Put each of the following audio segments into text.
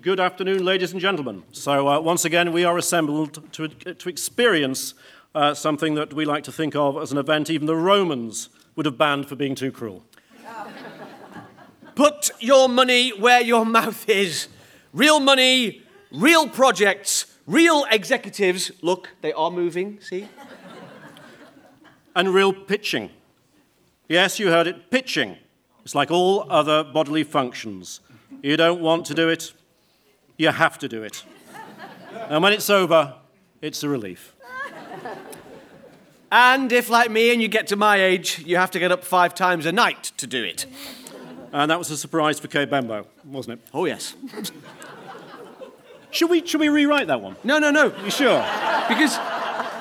Good afternoon, ladies and gentlemen. So, uh, once again, we are assembled to, to experience uh, something that we like to think of as an event even the Romans would have banned for being too cruel. Put your money where your mouth is. Real money, real projects, real executives. Look, they are moving, see? And real pitching. Yes, you heard it pitching. It's like all other bodily functions. You don't want to do it, you have to do it. And when it's over, it's a relief. And if, like me, and you get to my age, you have to get up five times a night to do it. And that was a surprise for Kay Benbow, wasn't it? Oh, yes. Should we, should we rewrite that one? No, no, no. You sure? Because,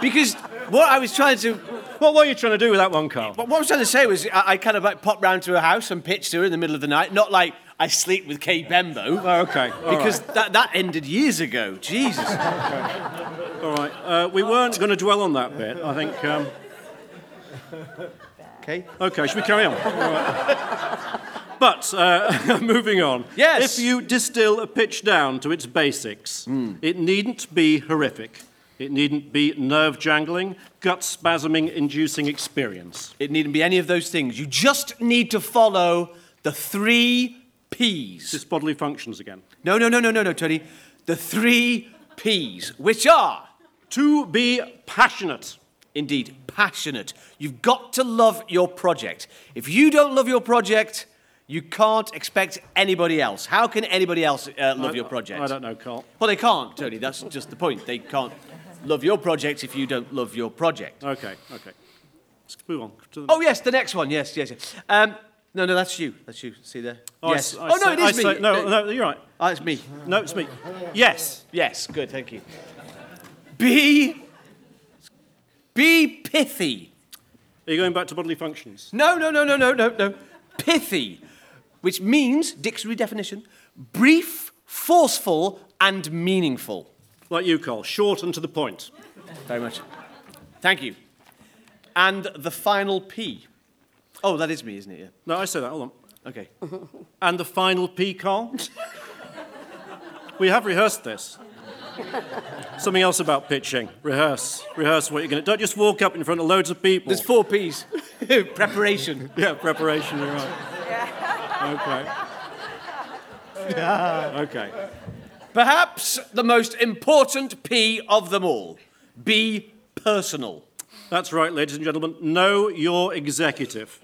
because what I was trying to, What were you trying to do with that one, Carl? what I was trying to say was, I, I kind of like pop round to her house and pitch to her in the middle of the night. Not like I sleep with Kay Benbow. Oh, okay. all because right. that, that ended years ago. Jesus. okay. All right. Uh, we weren't going to dwell on that bit. I think. Um, Okay. okay, should we carry on? All right. But uh, moving on. Yes. If you distill a pitch down to its basics, it needn't be horrific. It needn't be nerve jangling, gut spasming inducing experience. It needn't be any of those things. You just need to follow the three P's. This bodily functions again. No, no, no, no, no, no, Tony. The three P's, which are, To be passionate. indeed, passionate. You've got to love your project. If you don't love your project, you can't expect anybody else. How can anybody else uh, love your project? I don't know, Carl. Well, they can't, Tony. That's just the point. They can't love your project if you don't love your project. Okay, okay. Let's move on. To the Oh, yes, the next one. Yes, yes, yes. Um, no, no, that's you. That's you. See there? Oh, I yes. oh, no, it I me. no, no, you're right. Oh, it's me. No, it's me. Yes. Yes, good, thank you. Be. Be pithy. Are you going back to bodily functions? No, no, no, no, no, no, no. Pithy, which means, dictionary definition, brief, forceful, and meaningful. Like you, Carl. Short and to the point. Very much. Thank you. And the final P. Oh, that is me, isn't it? No, I say that. Hold on. Okay. And the final P, Carl? we have rehearsed this. Something else about pitching. Rehearse. Rehearse what you're going to Don't just walk up in front of loads of people. There's four P's. Preparation. Yeah, preparation, you're right. Okay. Yeah. Okay. Perhaps the most important P of them all. Be personal. That's right, ladies and gentlemen. Know your executive.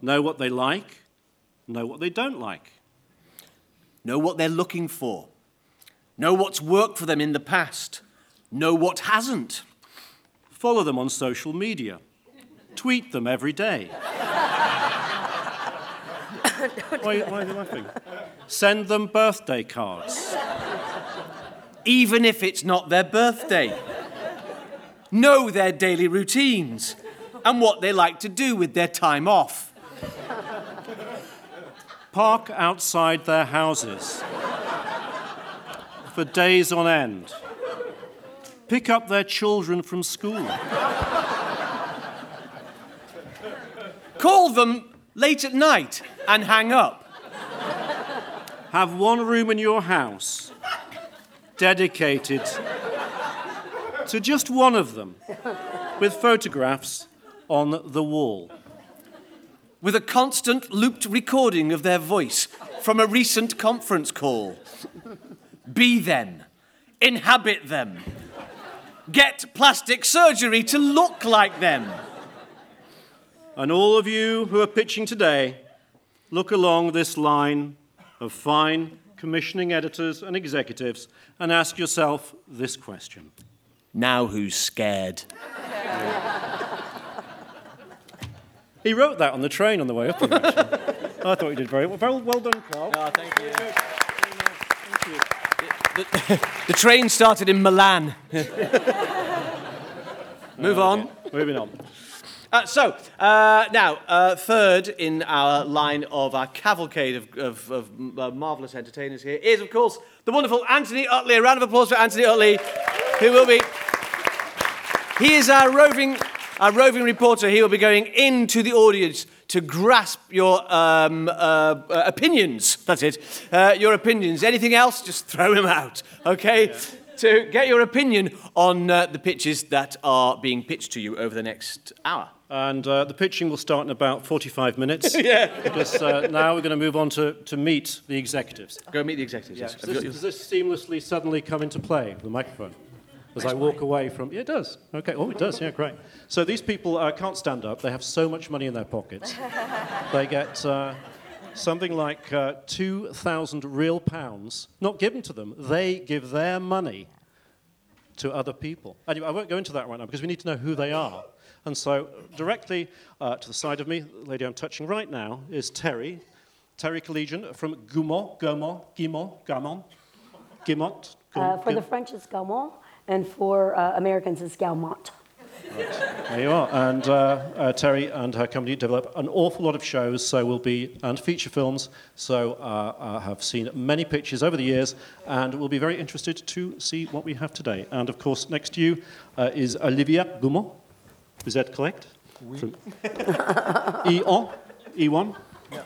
Know what they like, know what they don't like. Know what they're looking for. Know what's worked for them in the past. Know what hasn't. Follow them on social media. Tweet them every day. why, why are you laughing? Send them birthday cards. Even if it's not their birthday. Know their daily routines and what they like to do with their time off. Park outside their houses for days on end. Pick up their children from school. Call them late at night and hang up. Have one room in your house dedicated to just one of them with photographs on the wall. With a constant looped recording of their voice from a recent conference call. Be them, inhabit them, get plastic surgery to look like them. And all of you who are pitching today, look along this line of fine commissioning editors and executives and ask yourself this question. Now who's scared? He wrote that on the train on the way up here, actually. I thought he did very well. Well, well done, Carl. Oh, thank you. The train started in Milan. Move on. Moving on. Uh, so, uh, now, uh, third in our line of our cavalcade of, of, of uh, marvellous entertainers here is, of course, the wonderful Anthony Utley. A round of applause for Anthony Utley, who will be. He is our roving, our roving reporter. He will be going into the audience to grasp your um, uh, uh, opinions. That's it. Uh, your opinions. Anything else, just throw them out, okay? To get your opinion on uh, the pitches that are being pitched to you over the next hour. And uh, the pitching will start in about 45 minutes. yeah. Because uh, now we're going to move on to, to meet the executives. Go meet the executives. Yeah. yes. Does, this, does this seamlessly suddenly come into play, the microphone? As I walk away from. Yeah, it does. Okay. Oh, it does. Yeah, great. So these people uh, can't stand up. They have so much money in their pockets. they get uh, something like uh, 2,000 real pounds, not given to them. They give their money to other people. Anyway, I won't go into that right now because we need to know who they are. And so, directly uh, to the side of me, the lady I'm touching right now is Terry. Terry Collegian from Gaumont, Gaumont, Guimont, Gaumont, Guimont. Uh, for the French, it's Gaumont, and for uh, Americans, it's Gaumont. There you are. And uh, uh, Terry and her company develop an awful lot of shows, so will be and feature films. So uh, I have seen many pictures over the years, and will be very interested to see what we have today. And of course, next to you uh, is Olivia Gaumont. Is that correct? Oui. From E1, E1,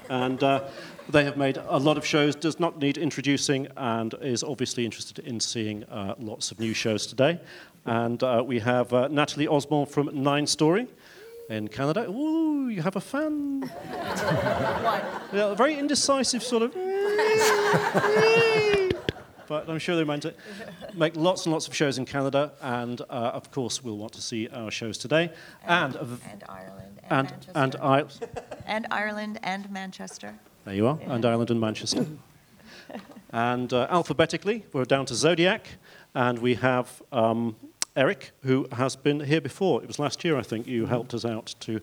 and. Uh, they have made a lot of shows, does not need introducing, and is obviously interested in seeing uh, lots of new shows today. And uh, we have uh, Natalie Osborne from Nine Story in Canada. Ooh, you have a fan. yeah, a very indecisive sort of. but I'm sure they meant it. Make lots and lots of shows in Canada, and uh, of course, we'll want to see our shows today. And, and, and Ireland. And, and, and, I- and Ireland and Manchester. There you are, yeah. and Ireland and Manchester. and uh, alphabetically, we're down to Zodiak, and we have um, Eric, who has been here before. It was last year, I think, you helped us out to,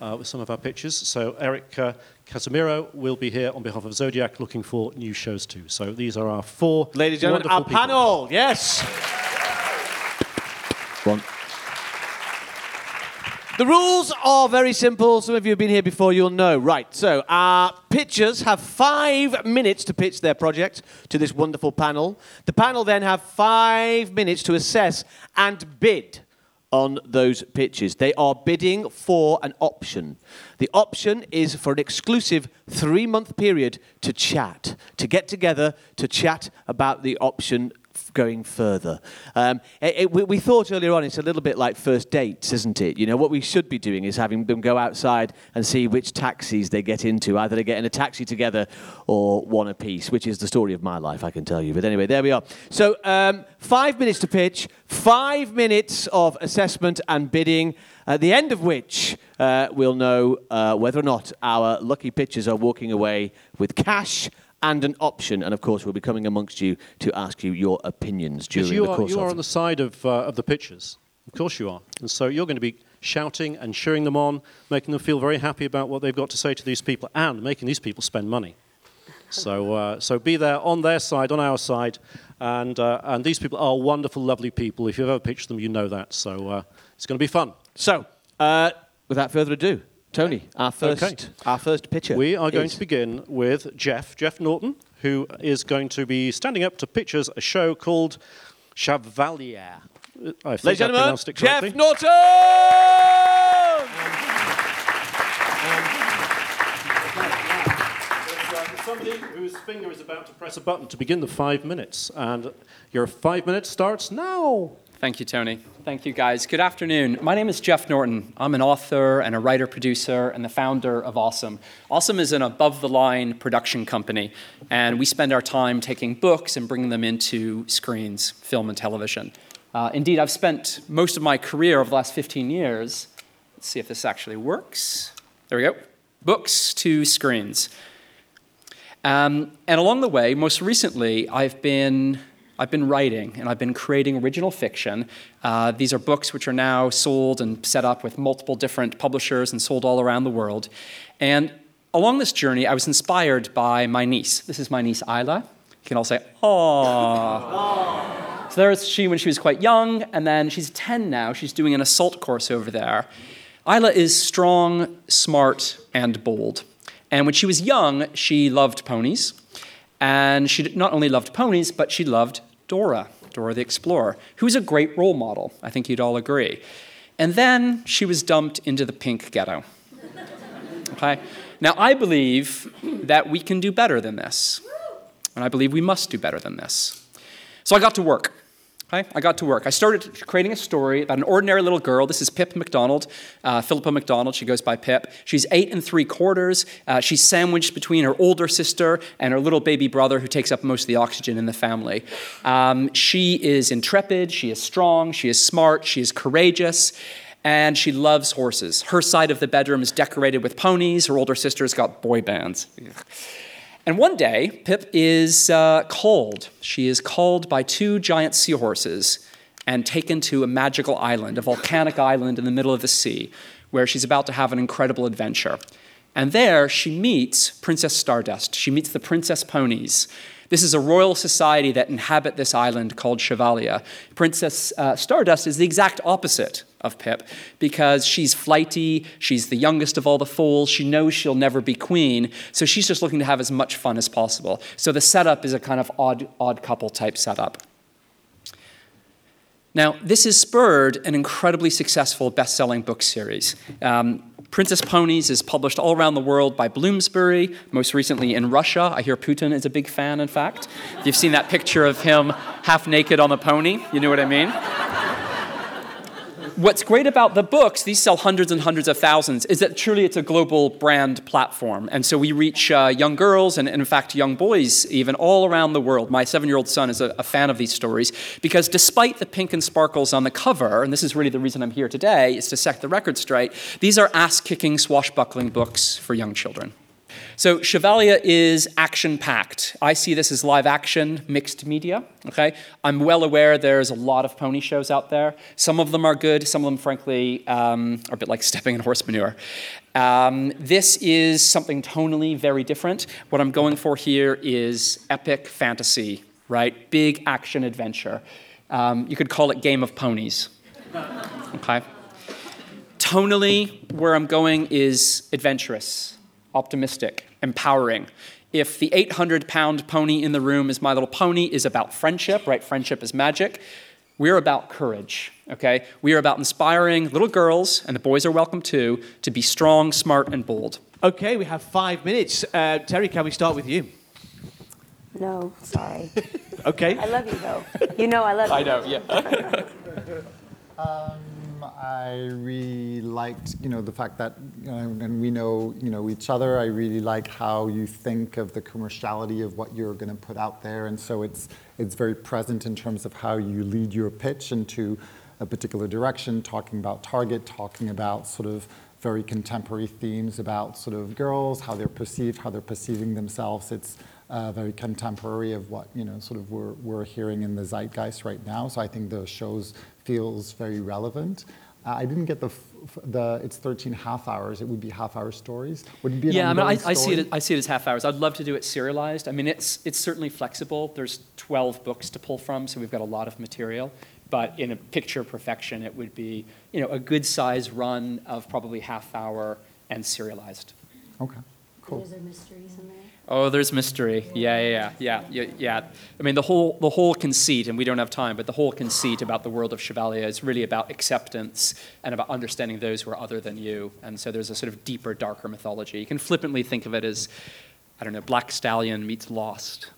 uh, with some of our pictures. So Eric uh, Casimiro will be here on behalf of Zodiak, looking for new shows too. So these are our four, ladies and gentlemen, our people. panel. Yes. One. The rules are very simple. Some of you have been here before, you'll know. Right, so our pitchers have five minutes to pitch their project to this wonderful panel. The panel then have five minutes to assess and bid on those pitches. They are bidding for an option. The option is for an exclusive three month period to chat, to get together, to chat about the option going further. Um, it, it, we, we, thought earlier on it's a little bit like first dates, isn't it? You know, what we should be doing is having them go outside and see which taxis they get into. Either they get in a taxi together or one apiece, which is the story of my life, I can tell you. But anyway, there we are. So, um, five minutes to pitch, five minutes of assessment and bidding. At the end of which uh, we'll know uh, whether or not our lucky pitchers are walking away with cash and an option. And of course, we'll be coming amongst you to ask you your opinions during you the course are, you are on the side of, uh, of the pitchers. Of course you are. And so you're going to be shouting and cheering them on, making them feel very happy about what they've got to say to these people, and making these people spend money. So, uh, so be there on their side, on our side. And, uh, and these people are wonderful, lovely people. If you've ever pitched them, you know that. So uh, it's going to be fun. So, uh, without further ado, Tony, our first, okay. our first pitcher. We are going to begin with Jeff, Jeff Norton, who is going to be standing up to pitch us a show called Chevalia. I think Ladies and gentlemen, Jeff Norton! Um, somebody whose finger is about to press a button to begin the five minutes. And your five minutes starts now. Thank you, Tony. Thank you, guys. Good afternoon. My name is Jeff Norton. I'm an author and a writer producer and the founder of Awesome. Awesome is an above the line production company, and we spend our time taking books and bringing them into screens, film, and television. Uh, indeed, I've spent most of my career over the last 15 years. Let's see if this actually works. There we go. Books to screens. Um, and along the way, most recently, I've been I've been writing and I've been creating original fiction. Uh, these are books which are now sold and set up with multiple different publishers and sold all around the world. And along this journey, I was inspired by my niece. This is my niece, Isla. You can all say, "Aww." so there's she when she was quite young, and then she's 10 now. She's doing an assault course over there. Isla is strong, smart, and bold. And when she was young, she loved ponies. And she not only loved ponies, but she loved Dora, Dora the Explorer, who's a great role model. I think you'd all agree. And then she was dumped into the pink ghetto. Okay? Now, I believe that we can do better than this. And I believe we must do better than this. So I got to work. Okay? I got to work. I started creating a story about an ordinary little girl. This is Pip McDonald, uh, Philippa McDonald. She goes by Pip. She's eight and three quarters. Uh, she's sandwiched between her older sister and her little baby brother, who takes up most of the oxygen in the family. Um, she is intrepid. She is strong. She is smart. She is courageous. And she loves horses. Her side of the bedroom is decorated with ponies. Her older sister's got boy bands. And one day, Pip is uh, called. She is called by two giant seahorses and taken to a magical island, a volcanic island in the middle of the sea, where she's about to have an incredible adventure. And there she meets Princess Stardust. She meets the princess ponies. This is a royal society that inhabit this island called Chevalia. Princess uh, Stardust is the exact opposite of Pip because she's flighty, she's the youngest of all the foals, she knows she'll never be queen, so she's just looking to have as much fun as possible. So the setup is a kind of odd, odd couple type setup. Now, this has spurred an incredibly successful best selling book series. Um, Princess Ponies is published all around the world by Bloomsbury, most recently in Russia. I hear Putin is a big fan, in fact. You've seen that picture of him half naked on the pony, you know what I mean? What's great about the books, these sell hundreds and hundreds of thousands, is that truly it's a global brand platform. And so we reach uh, young girls and, and, in fact, young boys even all around the world. My seven year old son is a, a fan of these stories because despite the pink and sparkles on the cover, and this is really the reason I'm here today, is to set the record straight, these are ass kicking, swashbuckling books for young children. So Chevalia is action packed. I see this as live action, mixed media. Okay, I'm well aware there's a lot of pony shows out there. Some of them are good. Some of them, frankly, um, are a bit like stepping in horse manure. Um, this is something tonally very different. What I'm going for here is epic fantasy, right? Big action adventure. Um, you could call it Game of Ponies. Okay. Tonally, where I'm going is adventurous, optimistic empowering. If the 800 pound pony in the room is My Little Pony is about friendship, right? Friendship is magic. We're about courage, okay? We are about inspiring little girls, and the boys are welcome too, to be strong, smart, and bold. Okay, we have five minutes. Uh, Terry, can we start with you? No, sorry. okay. I love you, though. You know I love you. I know, yeah. um, I really liked, you know, the fact that, know, and we know, you know, each other. I really like how you think of the commerciality of what you're going to put out there, and so it's it's very present in terms of how you lead your pitch into a particular direction, talking about Target, talking about sort of very contemporary themes about sort of girls, how they're perceived, how they're perceiving themselves. It's uh, very contemporary of what you know sort of we're, we're hearing in the zeitgeist right now. So I think the shows feels very relevant. Uh, I didn't get the, the, it's 13 half hours. It would be half hour stories. Would it be Yeah, I mean, I, I, see it, I see it as half hours. I'd love to do it serialized. I mean, it's, it's certainly flexible. There's 12 books to pull from, so we've got a lot of material. But in a picture perfection, it would be, you know, a good size run of probably half hour and serialized. Okay, cool. There's mysteries in there. Oh, there's mystery. Yeah, yeah, yeah, yeah, yeah. I mean, the whole the whole conceit, and we don't have time, but the whole conceit about the world of Chevalia is really about acceptance and about understanding those who are other than you. And so there's a sort of deeper, darker mythology. You can flippantly think of it as, I don't know, Black Stallion meets Lost.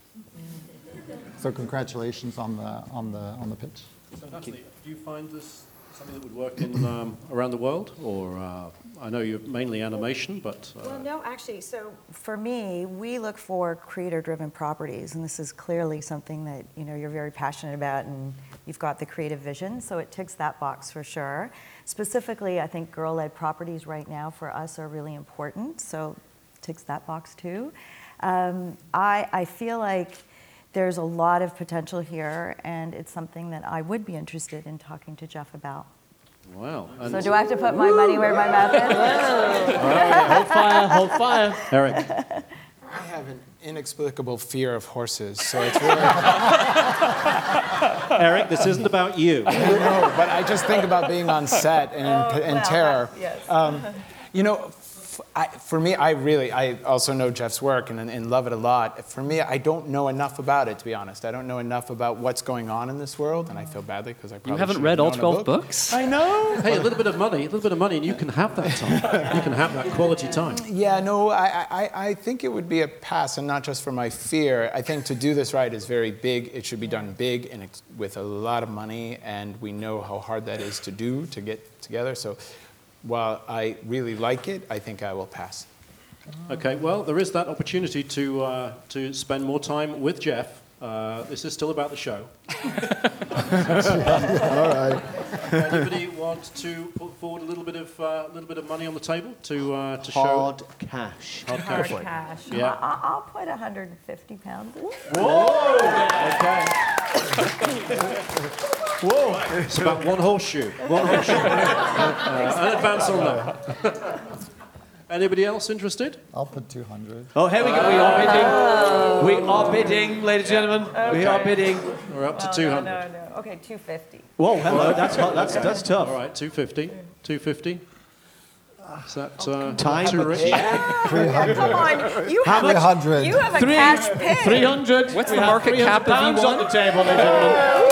So congratulations on the on the on the pitch. So Natalie, do you find this something that would work in um, around the world, or uh, I know you're mainly animation, but uh... well, no, actually. So for me, we look for creator-driven properties, and this is clearly something that you know you're very passionate about, and you've got the creative vision, so it ticks that box for sure. Specifically, I think girl-led properties right now for us are really important, so ticks that box too. Um, I I feel like there's a lot of potential here, and it's something that I would be interested in talking to Jeff about. Wow. So do I have to put my money where my mouth is? right, hold fire, hold fire. Eric. I have an inexplicable fear of horses, so it's really. Eric, this isn't about you. no, but I just think about being on set and, oh, and well, terror. Yes. Um, you know, I, for me, I really, I also know Jeff's work and, and love it a lot. For me, I don't know enough about it, to be honest. I don't know enough about what's going on in this world, and I feel badly because I probably You haven't read have all 12 book. books? I know. Hey, a little bit of money, a little bit of money, and you can have that time. You can have that quality time. Yeah, no, I, I, I think it would be a pass, and not just for my fear. I think to do this right is very big. It should be done big and ex- with a lot of money, and we know how hard that is to do to get together. So, while I really like it, I think I will pass. Okay, well, there is that opportunity to, uh, to spend more time with Jeff. Uh, this is still about the show. All right. Anybody want to put forward a little bit of, uh, little bit of money on the table to, uh, to show? Hard cash. Hard Hard cash. cash. Yeah. I- I- I'll put 150 pounds in. It's about one horseshoe. One horseshoe. Uh, an advance on that. Anybody else interested? I'll put 200. Oh, here we go. We are bidding. We are bidding, ladies and gentlemen. We are bidding. We're up to No, 200. No, no, no. Okay, 250. Whoa, hello. That's hot. That's that's tough. All right, 250. 250. Is that uh, Time. too rich? 300. Come on, you have, much? 300. you have a Three, cash pig. 300. What's We the market 300 cap of pounds you on the table, ladies and gentlemen.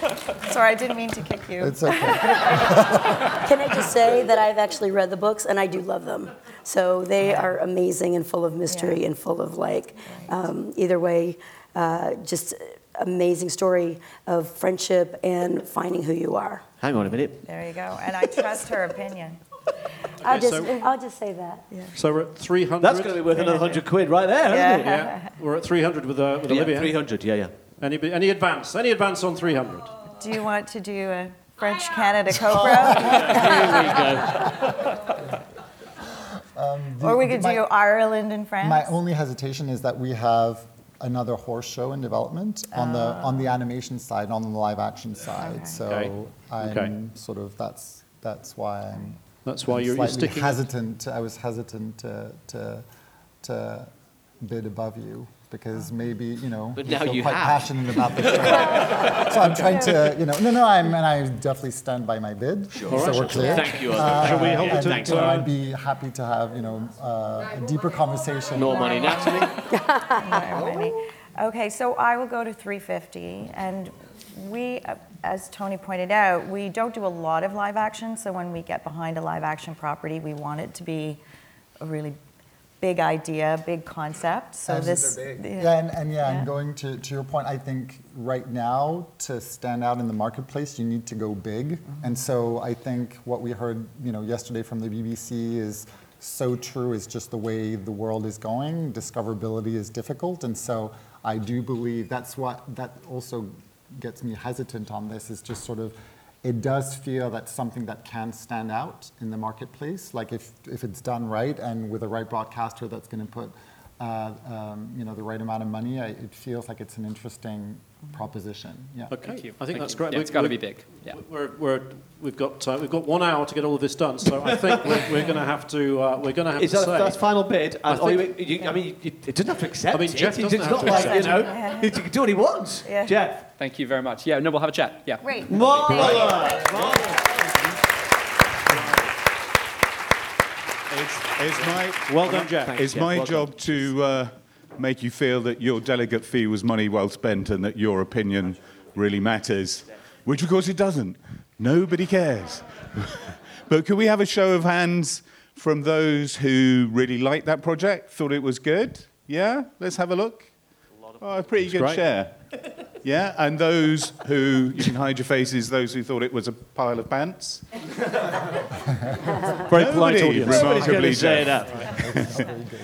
Sorry, I didn't mean to kick you. It's okay. Can I just say that I've actually read the books and I do love them. So they are amazing and full of mystery and full of like, um, either way, uh, just amazing story of friendship and finding who you are. Hang on a minute. There you go. And I trust her opinion. I'll just, so- I'll just say that. So we're at 300. That's going to be worth another 100 quid right there, isn't it? Yeah, we're at 300 with, uh, with Yeah, Olivia. 300. Yeah, yeah. Any, any advance? Any advance on 300? Do you want to do a French Canada co-pro? Um, or we could my- do Ireland and France? My only hesitation is that we have another horse show in development on the on the ah. animation side, on the live action side. So Okay. I'm Okay. sort of that's that's why I'm. That's why I'm you're, you're slightly sticking. hesitant. I was hesitant to to to bid above you because maybe you know But you now feel you quite have. passionate about this. show. so I'm trying to you know no no I'm and I definitely stand by my bid. So we're clear. Thank you. Uh, Shall we hold and, to- you know, I'd be happy to have you know uh, a deeper conversation. No money, Natalie. More money. Okay, so I will go to 350, and we, uh, as Tony pointed out, we don't do a lot of live action. So when we get behind a live action property, we want it to be a really big idea, big concept. So this, Yeah, and, and yeah, Yeah. and going to, to your point, I think right now to stand out in the marketplace, you need to go big. Mm-hmm. And so I think what we heard, you know, yesterday from the BBC is so true. Is just the way the world is going. Discoverability is difficult, and so I do believe that's what that also gets me hesitant on this. Is just sort of. It does feel that something that can stand out in the marketplace, like if, if it's done right and with the right broadcaster that's going to put uh, um, you know, the right amount of money, I, it feels like it's an interesting proposition. Yeah. Okay, Thank you. I think Thank that's you. great. Yeah, We- it's gotta be big. Yeah. We're, we're, we've got uh, we've got one hour to get all of this done, so I think we're, we're going to have to uh, we're going to have Is to that say. that's final bid? I And, you, think- you, I mean, you, it doesn't have to accept I mean. Jeff It's doesn't have not to like, you know, accept he can do what he wants. Yeah. Jeff. Thank you very much. Yeah, no, we'll have a chat. Yeah. Great. It's, it's my, well done, Jeff. It's my Well job to uh, make you feel that your delegate fee was money well spent and that your opinion really matters, which of course it doesn't. Nobody cares. but could we have a show of hands from those who really liked that project, thought it was good? Yeah? Let's have a look. Oh, a pretty good great. share. Yeah, and those who, you can hide your faces, those who thought it was a pile of pants. Very polite audience. Nobody's going remarkably, to say that.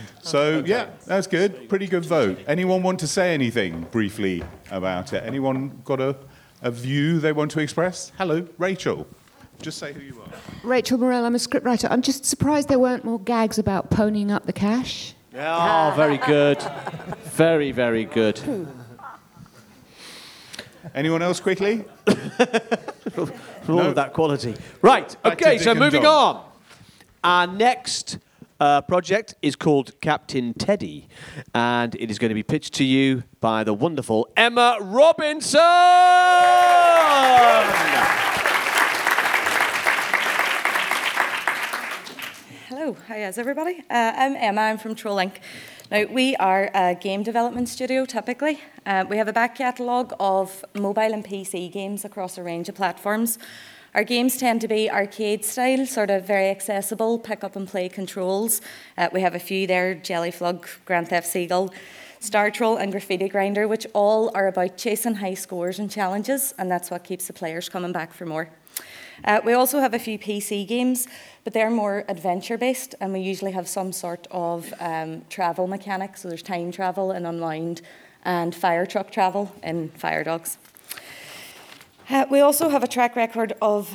So yeah, that's good. Pretty good vote. Anyone want to say anything briefly about it? Anyone got a, a view they want to express? Hello, Rachel. Just say who you are. Rachel Morell, I'm a scriptwriter. I'm just surprised there weren't more gags about ponying up the cash. Oh, very good. Very, very good. Anyone else quickly? All of that quality. Right, Back okay, so moving Dom. on. Our next uh, project is called Captain Teddy, and it is going to be pitched to you by the wonderful Emma Robinson! hello, how is everybody? Uh, I'm Emma, I'm from Troll Inc. Now, we are a game development studio typically. Uh, we have a back catalogue of mobile and PC games across a range of platforms. Our games tend to be arcade style, sort of very accessible, pick up and play controls. Uh, we have a few there Jellyflug, Grand Theft Seagull, Star Troll, and Graffiti Grinder, which all are about chasing high scores and challenges, and that's what keeps the players coming back for more. Uh, we also have a few PC games, but they're more adventure based, and we usually have some sort of um, travel mechanic. So there's time travel in Unwound and fire truck travel in Fire Dogs. Uh, we also have a track record of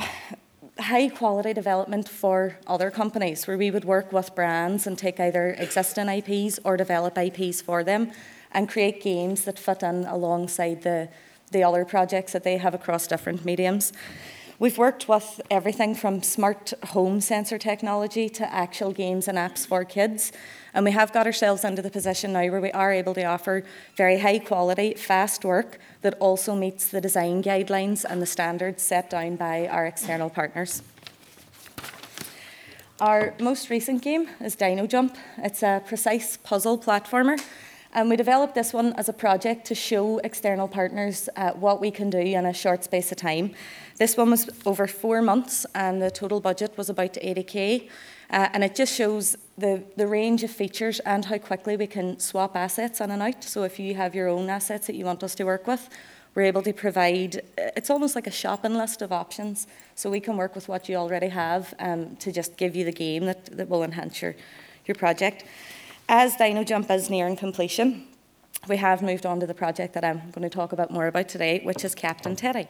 high quality development for other companies where we would work with brands and take either existing IPs or develop IPs for them and create games that fit in alongside the, the other projects that they have across different mediums. We've worked with everything from smart home sensor technology to actual games and apps for kids. And we have got ourselves into the position now where we are able to offer very high quality, fast work that also meets the design guidelines and the standards set down by our external partners. Our most recent game is Dino Jump. It's a precise puzzle platformer. And we developed this one as a project to show external partners uh, what we can do in a short space of time. This one was over four months, and the total budget was about 80k. Uh, and it just shows the, the range of features and how quickly we can swap assets in and out. So if you have your own assets that you want us to work with, we're able to provide, it's almost like a shopping list of options. So we can work with what you already have um, to just give you the game that, that will enhance your, your project. As Dino Jump is nearing completion, we have moved on to the project that I'm going to talk about more about today, which is Captain Teddy.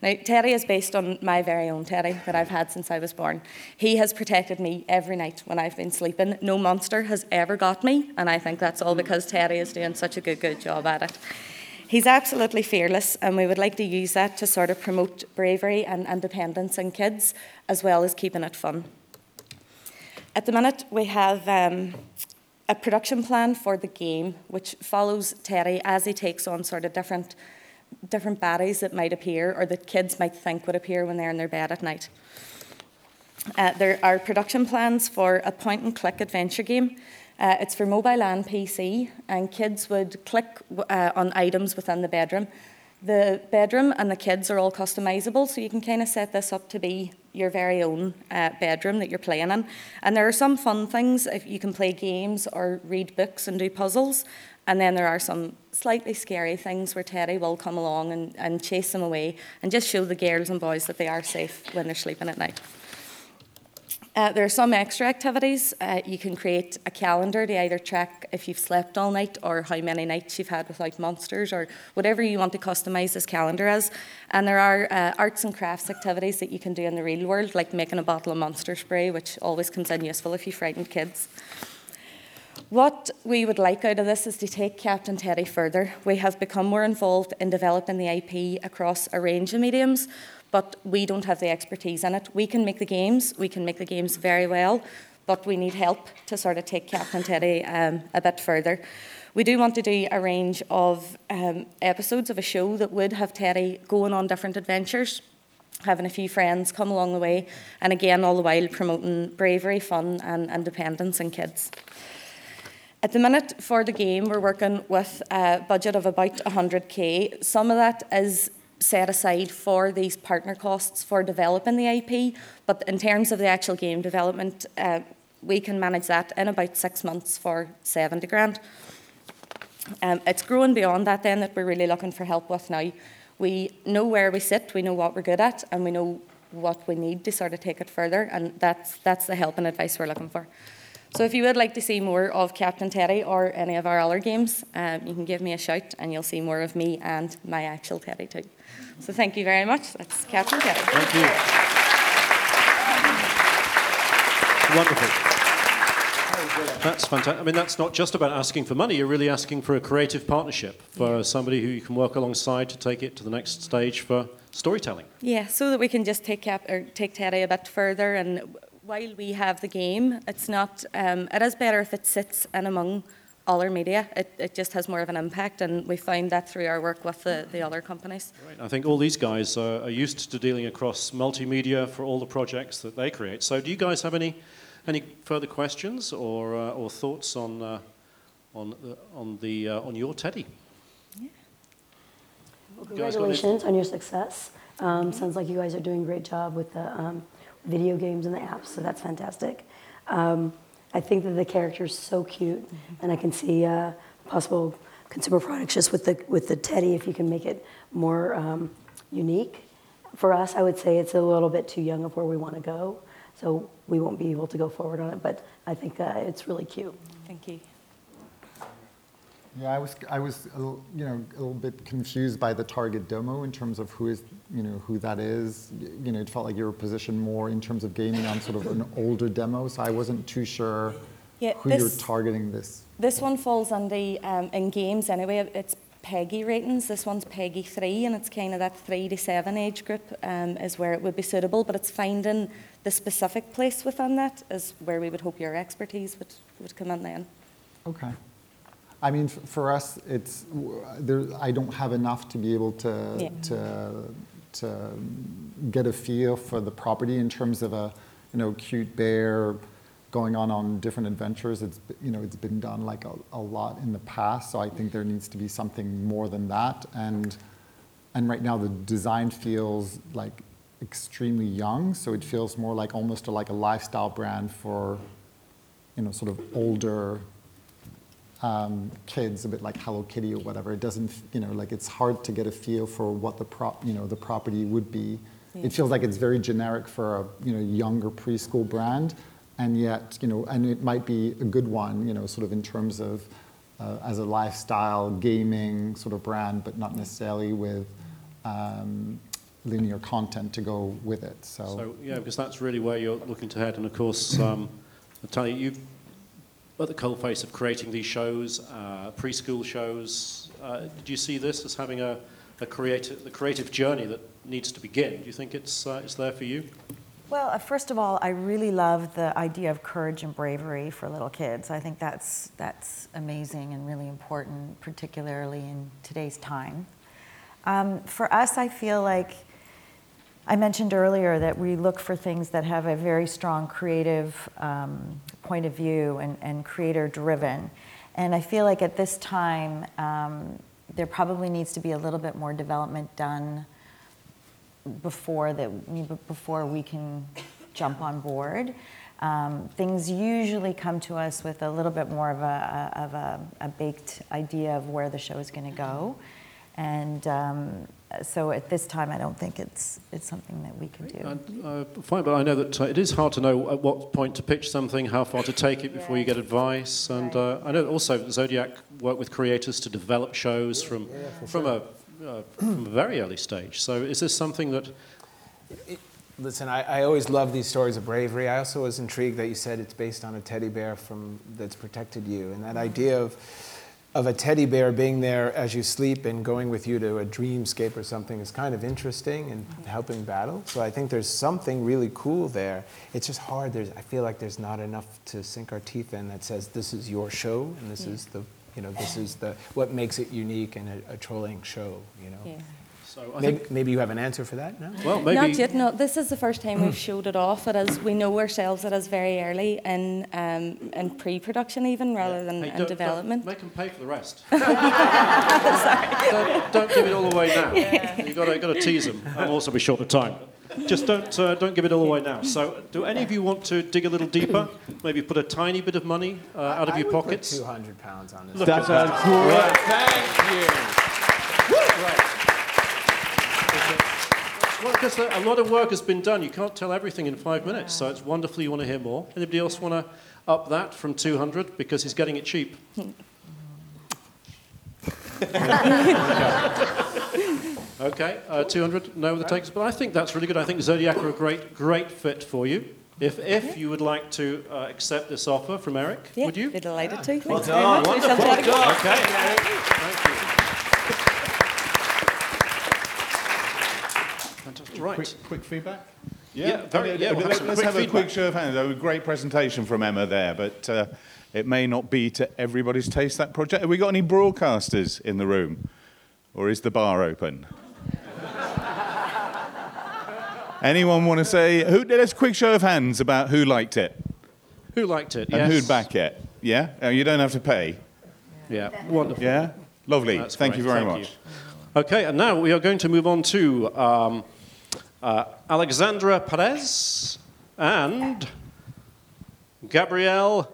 Now, Teddy is based on my very own Teddy that I've had since I was born. He has protected me every night when I've been sleeping. No monster has ever got me, and I think that's all because Teddy is doing such a good, good job at it. He's absolutely fearless, and we would like to use that to sort of promote bravery and independence in kids, as well as keeping it fun. At the minute, we have um, a production plan for the game, which follows Teddy as he takes on sort of different different baddies that might appear or that kids might think would appear when they're in their bed at night. Uh, there are production plans for a point and click adventure game. Uh, it's for mobile and PC, and kids would click uh, on items within the bedroom. The bedroom and the kids are all customizable, so you can kind of set this up to be your very own uh, bedroom that you're playing in. And there are some fun things if you can play games or read books and do puzzles. And then there are some slightly scary things where Teddy will come along and, and chase them away and just show the girls and boys that they are safe when they're sleeping at night. Uh, there are some extra activities. Uh, you can create a calendar to either track if you've slept all night or how many nights you've had without monsters or whatever you want to customize this calendar as. And there are uh, arts and crafts activities that you can do in the real world, like making a bottle of monster spray, which always comes in useful if you frighten kids. What we would like out of this is to take Captain Teddy further. We have become more involved in developing the IP across a range of mediums, but we don't have the expertise in it. We can make the games, we can make the games very well, but we need help to sort of take Captain Teddy um, a bit further. We do want to do a range of um, episodes of a show that would have Teddy going on different adventures, having a few friends come along the way, and again, all the while promoting bravery, fun, and independence in kids. At the minute for the game, we're working with a budget of about 100k. Some of that is set aside for these partner costs for developing the IP, but in terms of the actual game development, uh, we can manage that in about six months for 70 grand. Um, it's growing beyond that then that we're really looking for help with now. We know where we sit, we know what we're good at, and we know what we need to sort of take it further, and that's, that's the help and advice we're looking for. So if you would like to see more of Captain Teddy or any of our other games, um, you can give me a shout and you'll see more of me and my actual Teddy too. So thank you very much. That's Captain Teddy. Thank you. Wonderful. That's fantastic. I mean, that's not just about asking for money. You're really asking for a creative partnership for somebody who you can work alongside to take it to the next stage for storytelling. Yeah, so that we can just take Cap or take Teddy a bit further and while we have the game, it's not. Um, it is better if it sits in among all our media. It, it just has more of an impact, and we find that through our work with the, the other companies. Right. I think all these guys are, are used to dealing across multimedia for all the projects that they create. So, do you guys have any Any further questions or, uh, or thoughts on, uh, on, the, on, the, uh, on your teddy? Well, You guys got any- congratulations on your success. Um, sounds like you guys are doing a great job with the um, video games and the apps, so that's fantastic. Um, I think that the character is so cute, and I can see uh, possible consumer products just with the with the teddy if you can make it more um, unique. For us, I would say it's a little bit too young of where we want to go, so we won't be able to go forward on it. But I think uh, it's really cute. Thank you. Yeah, I was, I was, a little, you know, a little bit confused by the target demo in terms of who is, you know, who that is. You know, it felt like you were positioned more in terms of gaming on sort of an older demo, so I wasn't too sure Yeah, who you're this- targeting this. This one falls under um, in games anyway. It's PEGI ratings. This one's PEGI three, and it's kind of that three to seven age group um, is where it would be suitable. But it's finding the specific place within that is where we would hope your expertise would, would come in then. Okay. I mean, f- for us, it's there. I don't have enough to be able to Yeah. to to get a feel for the property in terms of a you know cute bear going on on different adventures. It's you know it's been done like a, a lot in the past, so I think there needs to be something more than that. And and right now the design feels like extremely young, so it feels more like almost a, like a lifestyle brand for you know sort of older um, kids, a bit like Hello Kitty or whatever. It doesn't, you know, like it's hard to get a feel for what the prop, you know, the property would be. It feels like it's very generic for a, you know, younger preschool brand, and yet, you know, and it might be a good one, you know, sort of in terms of uh, as a lifestyle gaming sort of brand, but not necessarily with um, linear content to go with it. So, So, yeah, because that's really where you're looking to head. And of course, um, I'll tell you, you at the coalface of creating these shows, uh, preschool shows, uh, did you see this as having a, a creative, the creative journey that needs to begin? Do you think it's, uh, it's there for you? Well, uh, first of all, I really love the idea of courage and bravery for little kids. I think that's, that's amazing and really important, particularly in today's time. Um, for us, I feel like I mentioned earlier that we look for things that have a very strong creative um, point of view and, and creator driven. And I feel like at this time, um, there probably needs to be a little bit more development done before that before we can jump on board. Um, things usually come to us with a little bit more of a, of a, a baked idea of where the show is going to go, and um, so at this time, I don't think it's it's something that we can do. And, uh, fine, but I know that uh, it is hard to know at what point to pitch something, how far to take it before you get advice. And uh, I know also Zodiak work with creators to develop shows from from a uh, from a very early stage. So is this something that Listen, I, I always love these stories of bravery. I also was intrigued that you said it's based on a teddy bear from that's protected you, and that idea of of a teddy bear being there as you sleep and going with you to a dreamscape or something is kind of interesting and helping battle. So I think there's something really cool there. It's just hard. There's, I feel like there's not enough to sink our teeth in that says this is your show and this Yeah. is the you know this is the what makes it unique and a, a trolling show. You know. Yeah. So I Maybe, think maybe you have an answer for that now. well maybe Not yet. No, this is the first time we've showed it off. It is. We know ourselves. It is very early in um, in pre-production even rather than Hey, in don't- development. Don't make them pay for the rest. don't, don't give it all away now. You've got to, got to tease them. I'll also be short of time. Just don't, uh, don't give it all away now. So, do any of you want to dig a little deeper? Maybe put a tiny bit of money uh, out of I your would put pockets? 200 pounds on this. Look That at great. Thank you. Well, because a lot of work has been done. You can't tell everything in five minutes, so it's wonderful you want to hear more. Anybody else want to up that from 200 because he's getting it cheap? okay, uh, 200, no other takers, but I think that's really good. I think Zodiak are a great, great fit for you. If, if you would like to uh, accept this offer from Eric, yeah, would you? Be delighted to. Well Thanks very done. much. Wonderful. chat again. Done. Okay. Thank you. Right. Quick, quick feedback? Yeah, very- yeah, we'll Let- some Let's quick have a quick show of hands. A great presentation from Emma there, but uh, it may not be to everybody's taste, that project. Have we got any broadcasters in the room? Or is the bar open? Anyone want to say? Who, let's quick show of hands about who liked it. Who liked it? And yes. who'd back it? Yeah? Uh, you don't have to pay. Yeah, wonderful. Yeah? Lovely. That's Thank great, you very thank much. you. Okay, and now we are going to move on to um, uh, Alexandra Perez and Gabrielle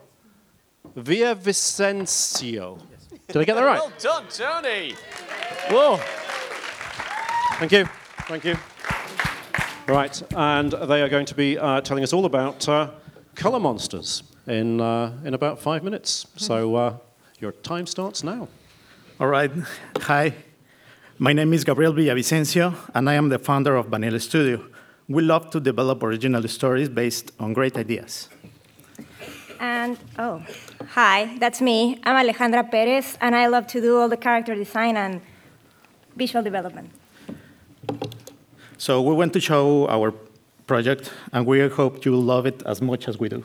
Villavicencio. Did I get that right? Well done, Tony. Whoa. Thank you. Thank you. Right, and they are going to be uh, telling us all about uh, colour monsters in, uh, in about five minutes. So uh, your time starts now. All right. Hi. My name is Gabriel Villavicencio, and I am the founder of Vanilla Studio. We love to develop original stories based on great ideas. And oh, hi, that's me. I'm Alejandra Perez, and I love to do all the character design and visual development. So we want to show our project, and we hope you'll love it as much as we do.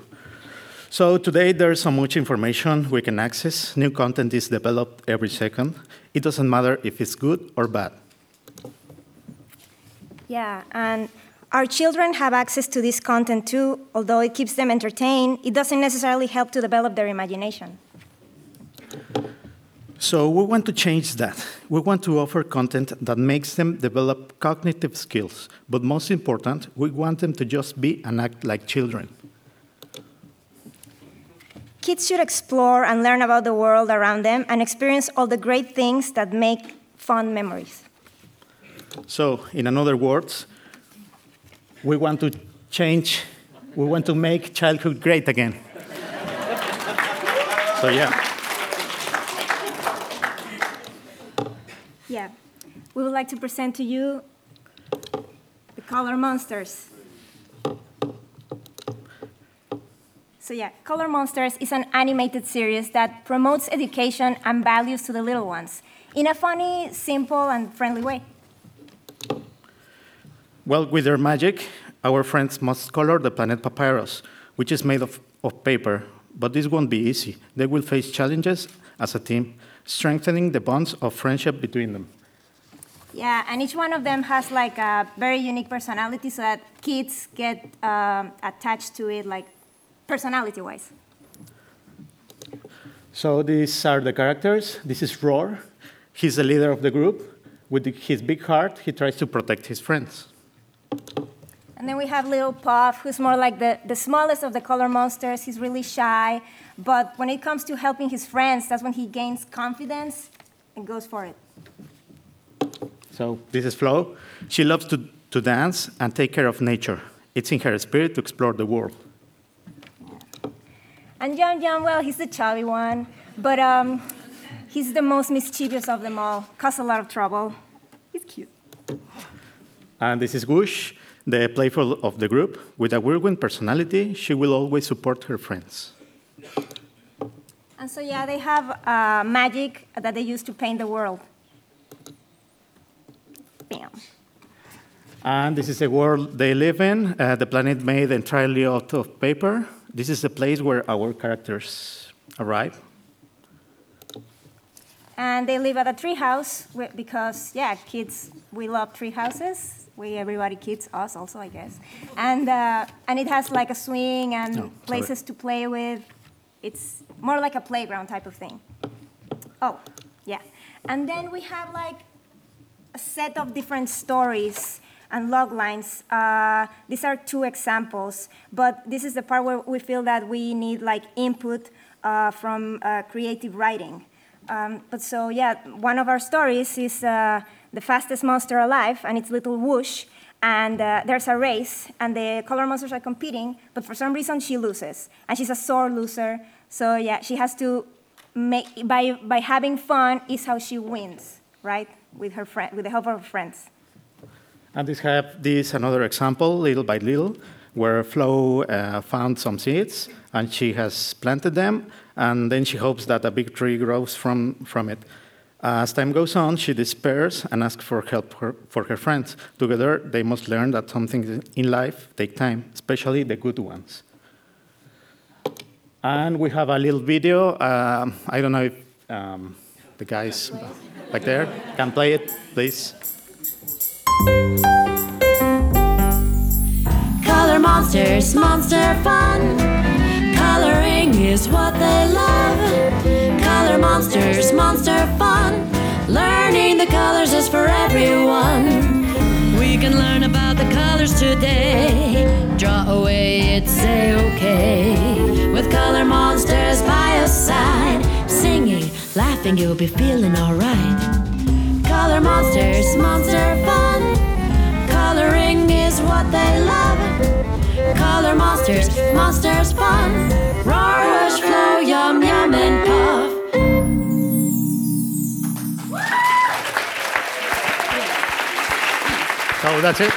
So today there's so much information we can access. New content is developed every second. It doesn't matter if it's good or bad. Yeah, and our children have access to this content too. Although it keeps them entertained, it doesn't necessarily help to develop their imagination. So we want to change that. We want to offer content that makes them develop cognitive skills, but most important, we want them to just be and act like children. Kids should explore and learn about the world around them and experience all the great things that make fun memories. So, in other words, we want to change, we want to make childhood great again. so, yeah. Yeah, we would like to present to you the Color Monsters. So yeah, Color Monsters is an animated series that promotes education and values to the little ones in a funny, simple, and friendly way. Well, with their magic, our friends must color the planet Papyrus, which is made of, of paper. But this won't be easy. They will face challenges as a team, strengthening the bonds of friendship between them. Yeah, and each one of them has like a very unique personality so that kids get um, attached to it, like personality wise. So these are the characters. This is Roar. He's the leader of the group. With his big heart, he tries to protect his friends. And then we have little Puff, who's more like the, the smallest of the color monsters. He's really shy, but when it comes to helping his friends, that's when he gains confidence and goes for it. So this is Flo. She loves to, to dance and take care of nature. It's in her spirit to explore the world. And John John, well, he's the chubby one, but um, he's the most mischievous of them all. Cause a lot of trouble. He's cute. And this is Whoosh, the playful of the group. With a whirlwind personality, she will always support her friends. And so yeah, they have uh, magic that they use to paint the world. Bam. And this is the world they live in, uh, the planet made entirely out of paper. This is the place where our characters arrive. And they live at a tree house because, yeah, kids, we love tree houses. We, everybody, kids, us also, I guess. And, uh, and it has like a swing and sorry. places to play with. It's more like a playground type of thing. Oh, yeah. And then we have like a set of different stories and log lines. Uh, these are two examples, but this is the part where we feel that we need like input uh, from uh, creative writing. Um, but so yeah, one of our stories is uh, the fastest monster alive, and it's Little Whoosh. And uh, there's a race, and the color monsters are competing, but for some reason she loses, and she's a sore loser. So yeah, she has to make by by having fun is how she wins, right? With her friend, with the help of her friends. And this have this another example, little by little, where Flo uh, found some seeds and she has planted them, and then she hopes that a big tree grows from, from it. As time goes on, she despairs and asks for help for, for her friends. Together, they must learn that some things in life take time, especially the good ones. And we have a little video. Um, I don't know if um, the guys back there can play it, please. Color monsters, monster fun. Coloring is what they love. Color monsters, monster fun. Learning the colors is for everyone. We can learn about the colors today. Draw away, it's a okay. With color monsters by your side, singing, laughing, you'll be feeling alright. Color monsters, monster fun. Coloring is what they love. Color monsters, monsters fun. Roar, rush, flow, yum, yum, and puff. So that's it.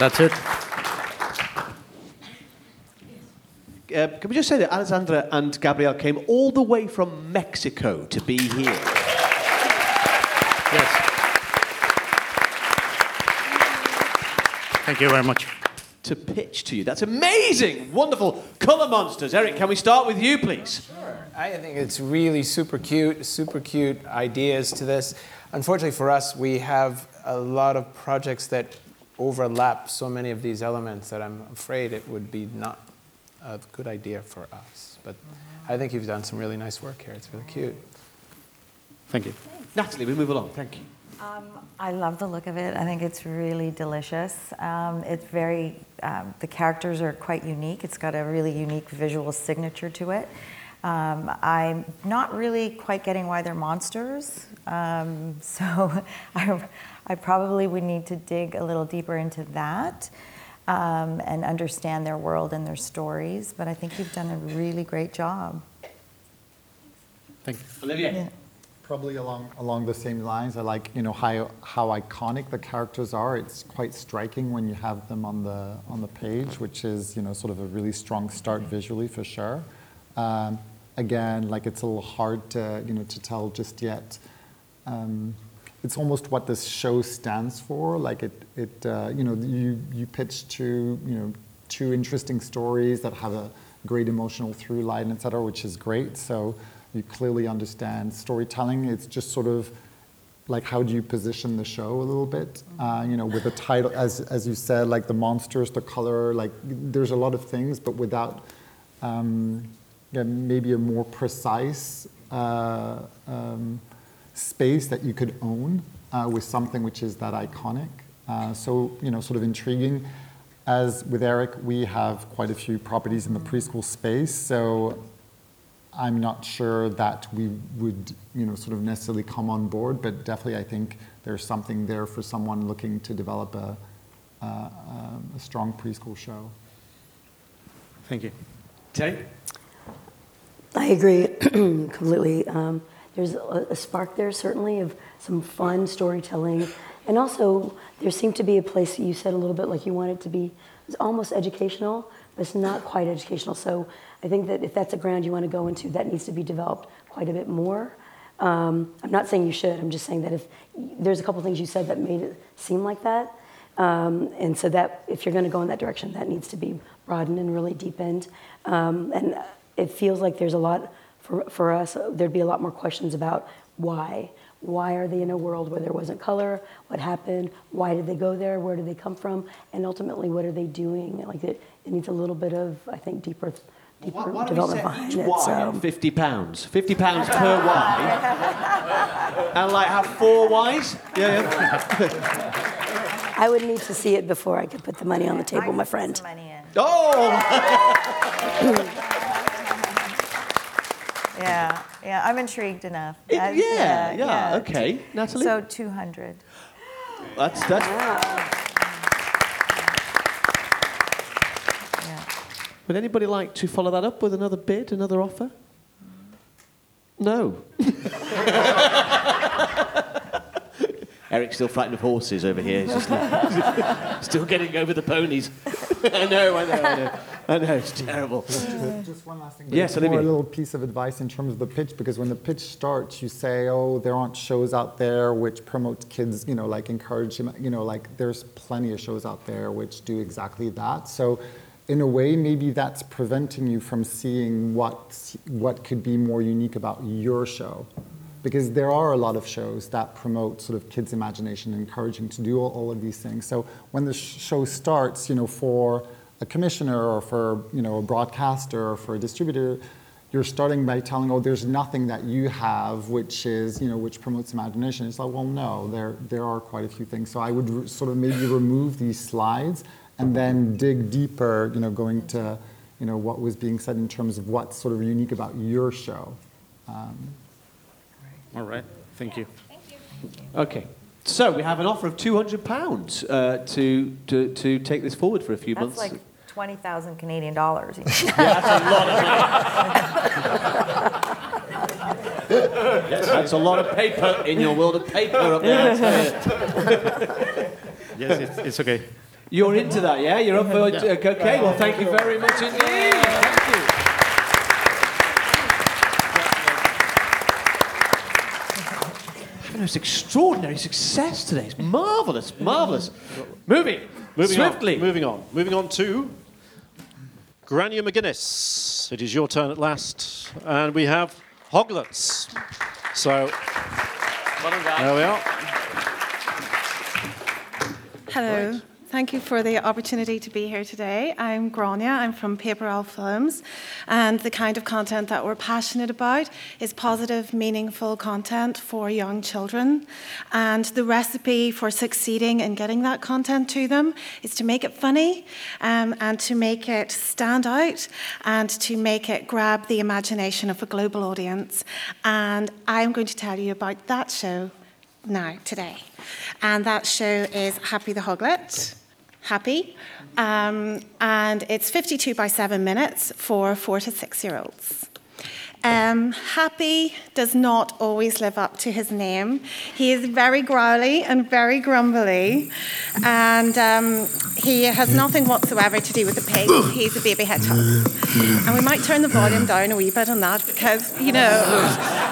That's it. Uh, can we just say that Alessandra and Gabrielle came all the way from Mexico to be here? Thank you very much. To pitch to you. That's amazing. Wonderful. Colour monsters. Eric, can we start with you, please? Sure. I think it's really super cute, super cute ideas to this. Unfortunately for us, we have a lot of projects that overlap so many of these elements that I'm afraid it would be not a good idea for us. But I think you've done some really nice work here. It's really cute. Thank you. Natalie, we move along. Thank you. Um, I love the look of it. I think it's really delicious. Um, it's very, um, the characters are quite unique. It's got a really unique visual signature to it. Um, I'm not really quite getting why they're monsters. Um, so I, I probably would need to dig a little deeper into that um, and understand their world and their stories. But I think you've done a really great job. Thank you. Olivier. Yeah. Probably along along the same lines. I like you know how how iconic the characters are. It's quite striking when you have them on the on the page, which is you know sort of a really strong start visually for sure. Um, again, like it's a little hard to you know to tell just yet. Um, it's almost what this show stands for. Like it it uh, you know you you pitch two you know two interesting stories that have a great emotional through line, et cetera, which is great. So you clearly understand storytelling. It's just sort of like how do you position the show a little bit? Uh, you know, with the title, as as you said, like the monsters, the color, like there's a lot of things, but without um, yeah, maybe a more precise uh, um, space that you could own uh, with something which is that iconic. Uh, so you know, sort of intriguing. As with Eric, we have quite a few properties in the preschool space, so I'm not sure that we would, you know, sort of necessarily come on board, but definitely I think there's something there for someone looking to develop a, a, a strong preschool show. Thank you. Terry? I agree completely. Um, there's a, a spark there, certainly, of some fun storytelling. And also, there seemed to be a place, that you said a little bit like you want it to be it's almost educational, but it's not quite educational. So I think that if that's a ground you want to go into, that needs to be developed quite a bit more. Um, I'm not saying you should, I'm just saying that if there's a couple things you said that made it seem like that. Um, and so that if you're going to go in that direction, that needs to be broadened and really deepened. Um, and it feels like there's a lot for, for us, there'd be a lot more questions about why. Why are they in a world where there wasn't color? What happened? Why did they go there? Where did they come from? And ultimately, what are they doing? Like it, it needs a little bit of, I think, deeper, deeper Why, why don't we development set behind each it. Y So. at fifty pounds? Fifty pounds per Y, and like have four Ys. Yeah, yeah. I would need to see it before I could put the money on the table, my friend. Oh. Yeah, yeah, I'm intrigued enough. It- I- uh, yeah, yeah, okay. Natalie? So 200. That's that's. Would anybody like to follow that up with another bid, another offer? No. Eric's still frightened of horses over here. He's just like, still getting over the ponies. I know, I know, I know. I know, it's terrible. Just uh, one last thing. but Yes, it's more Olivier. a little piece of advice in terms of the pitch, because when the pitch starts, you say, "Oh, there aren't shows out there which promote kids, you know, like encourage them, you know, like there's plenty of shows out there which do exactly that." So, in a way, maybe that's preventing you from seeing what what could be more unique about your show, because there are a lot of shows that promote sort of kids' imagination, encouraging to do all, all of these things. So when the sh- show starts, you know, for a commissioner or for you know a broadcaster or for a distributor, you're starting by telling, oh, there's nothing that you have which is you know which promotes imagination. It's like, well, no, there there are quite a few things. So I would re- sort of maybe remove these slides and then dig deeper, you know, going to you know what was being said in terms of what's sort of unique about your show. Um, All right. Thank you. thank you. Okay. So we have an offer of two hundred pounds uh, to, to to take this forward for a few That's months. like 20,000 Canadian dollars. Yeah, that's a lot. Yes, that's a lot of paper in your world of paper up there. I tell you. Yes, it's, it's okay. You're into that, yeah? You're up for Yeah. okay. Well, thank you very much indeed. Thank you. Having this extraordinary success today. It's marvelous, marvelous. Moving, Moving swiftly. on. Moving on. Moving on to Gráinne McGuinness. It is your turn at last, and we have Hoglets. So there we are. Hello. Thank you for the opportunity to be here today. I'm Gráinne. I'm from Paper Owl Films. And the kind of content that we're passionate about is positive, meaningful content for young children. And the recipe for succeeding in getting that content to them is to make it funny um, and to make it stand out and to make it grab the imagination of a global audience. And I'm going to tell you about that show now, today. And that show is Happy the Hoglet. Happy. Um, and it's 52 by 7 minutes for four to six year olds. Um, Happy does not always live up to his name. He is very growly and very grumbly, and um, he has nothing whatsoever to do with the pig. He's a baby hedgehog. And we might turn the volume down a wee bit on that because, you know,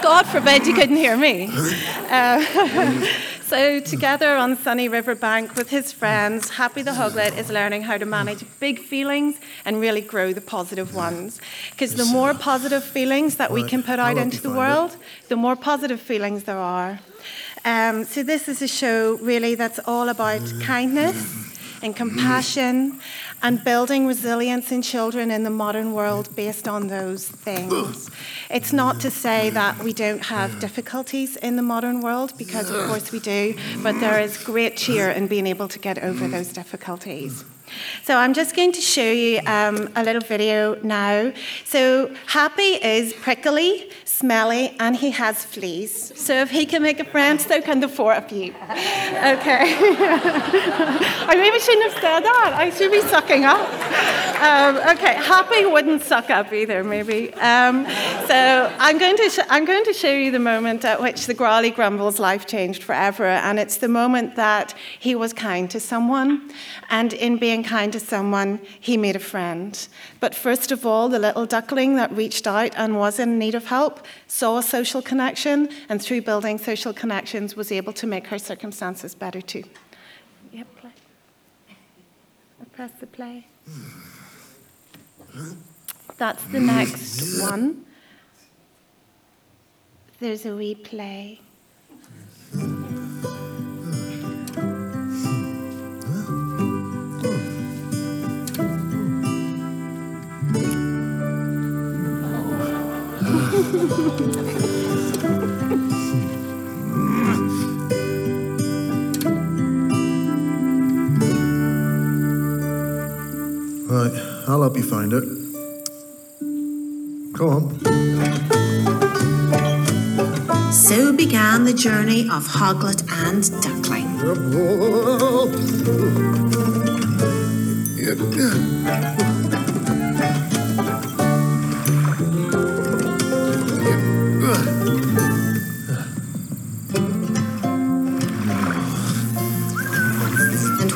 God forbid you couldn't hear me. Uh, so, together on sunny riverbank with his friends, Happy the Hoglet is learning how to manage big feelings and really grow the positive ones. Because the more positive feelings that we can put out into the world, the more positive feelings there are. Um, so, this is a show really that's all about kindness and compassion and building resilience in children in the modern world based on those things. It's not to say that we don't have difficulties in the modern world, because of course we do, but there is great cheer in being able to get over those difficulties. So I'm just going to show you um, a little video now. So Happy is prickly, smelly, and he has fleas. So if he can make a friend, so can the four of you. Okay. I maybe shouldn't have said that. I should be sucking up. Um, okay, Happy wouldn't suck up either, maybe. Um, so I'm going to sh- I'm going to show you the moment at which the Growly Grumble's life changed forever, and it's the moment that he was kind to someone, and in being kind to someone, he made a friend. But first of all, the little duckling that reached out and was in need of help saw a social connection, and through building social connections, was able to make her circumstances better too. Yep, play. I press the play. That's the next one. There's a wee play. Right, I'll help you find it. Go on. So began the journey of Hoglet and Duckling. And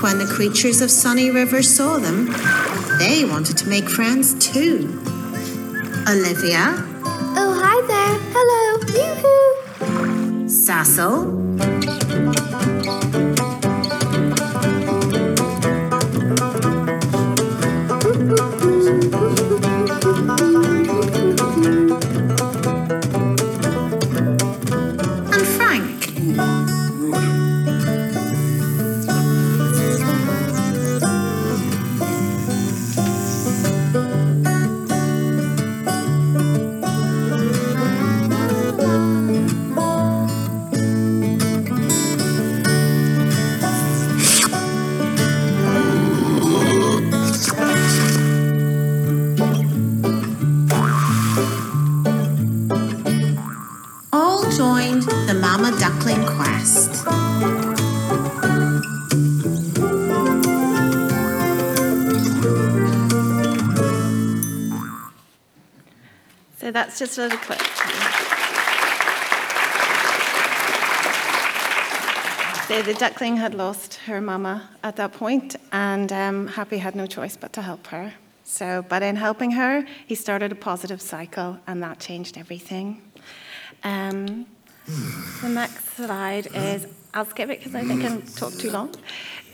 when the creatures of Sunny River saw them, they wanted to make friends too. Olivia. Oh, hi there. Hello. Yoo-hoo. Sassel. That's just a little clip. So the duckling had lost her mama at that point, and um, Happy had no choice but to help her. So, but in helping her, he started a positive cycle, and that changed everything. Um, the next slide is I'll skip it because I think I can talk too long.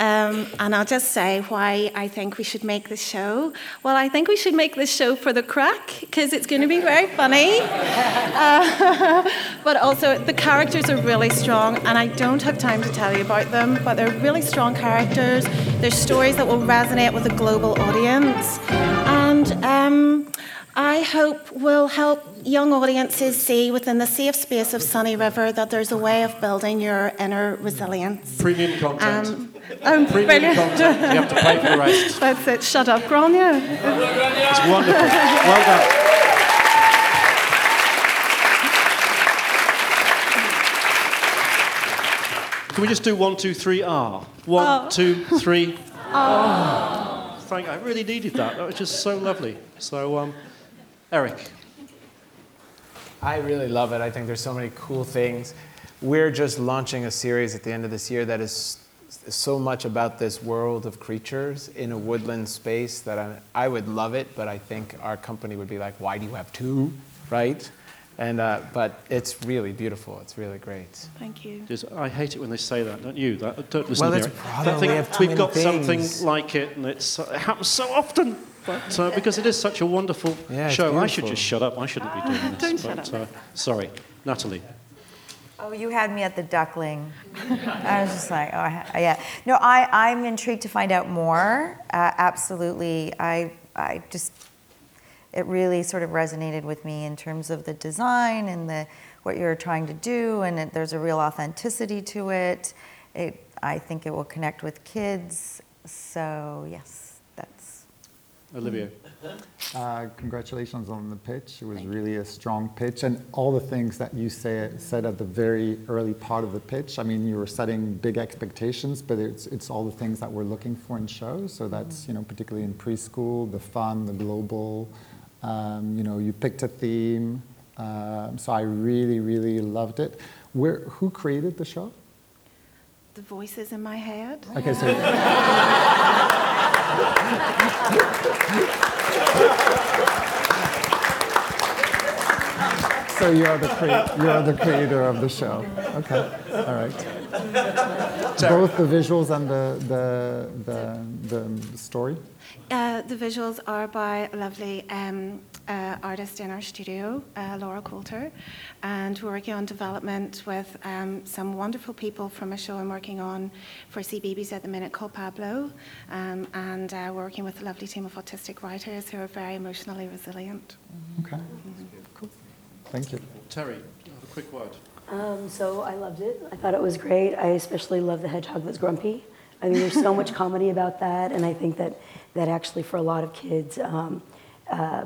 Um, and I'll just say why I think we should make this show. Well, I think we should make this show for the crack because it's going to be very funny. Uh, but also, the characters are really strong, and I don't have time to tell you about them, but they're really strong characters. They're stories that will resonate with a global audience. And um, I hope will help young audiences see within the safe space of Sunny River that there's a way of building your inner resilience. Premium content. Um, um, Premium brilliant. content. You have to pay for the rest. That's it. Shut up, Gráinne. It's wonderful. Well done. Can we just do one, two, three, R? One, Oh. two, three. Oh. Thank. I really needed that. That was just so lovely. So, um, Eric. I really love it. I think there's so many cool things. We're just launching a series at the end of this year that is so much about this world of creatures in a woodland space that I, I would love it, but I think our company would be like, why do you have two, right? And uh, but it's really beautiful. It's really great. Thank you. Just, I hate it when they say that, don't you? That, don't listen Well, to it's Eric. Brother, That we have too we've many got something like it, and it's, it happens so often. But uh, because it is such a wonderful Yeah, show, I should just shut up. I shouldn't be doing this. Don't shut but, Uh, sorry, Natalie. Oh, you had me at the duckling. I was just like, oh, I yeah. No, I, I'm intrigued to find out more. Uh, absolutely. I, I just, it really sort of resonated with me in terms of the design and the what you're trying to do, and it, there's a real authenticity to it. It, I think it will connect with kids. So yes, that's. Olivier. Uh, congratulations on the pitch. It was really a strong pitch, and all the things that you say, said at the very early part of the pitch. I mean, you were setting big expectations, but it's it's all the things that we're looking for in shows. So that's you know particularly in preschool, the fun, the global. Um, you know, you picked a theme. Um, so I really, really loved it. Where who created the show? The voices in my head. Okay, so. So you are the crea- you are the creator of the show. Okay, all right. Both the visuals and the the the, the story. Uh, the visuals are by a lovely um, uh, artist in our studio, uh, Laura Coulter, and we're working on development with um, some wonderful people from a show I'm working on for CBeebies at the minute called Pablo, um, and uh, we're working with a lovely team of autistic writers who are very emotionally resilient. Okay, cool. Thank you. Terry, a quick word. Um, so I loved it. I thought it was great. I especially love the hedgehog that's grumpy. I mean, there's so much comedy about that, and I think that that actually for a lot of kids um, uh,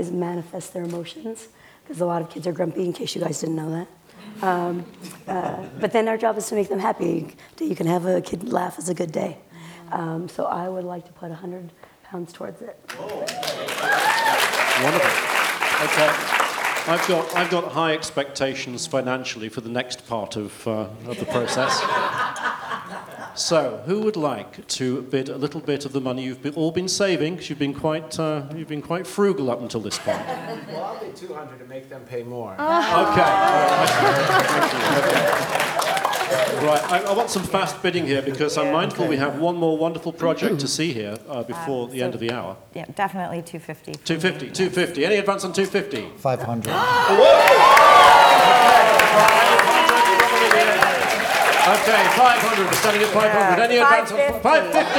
is manifest their emotions because a lot of kids are grumpy. In case you guys didn't know that. Um, uh, but then our job is to make them happy. You can have a kid laugh is a good day. Um, so I would like to put 100 pounds towards it. Wonderful. Okay. I've got, I've got high expectations financially for the next part of, uh, of the process. So, who would like to bid a little bit of the money you've be- all been saving? Because you've been quite, uh, you've been quite frugal up until this point. Well, I'll bid 200 to make them pay more. Okay. Right, I, I want some fast bidding here because I'm mindful we have one more wonderful project to see here uh, before the end of the hour. Yeah, definitely 250. 250, 250. Any advance on 250? 500. Okay, 500. We're standing at 500. Any advance on 550?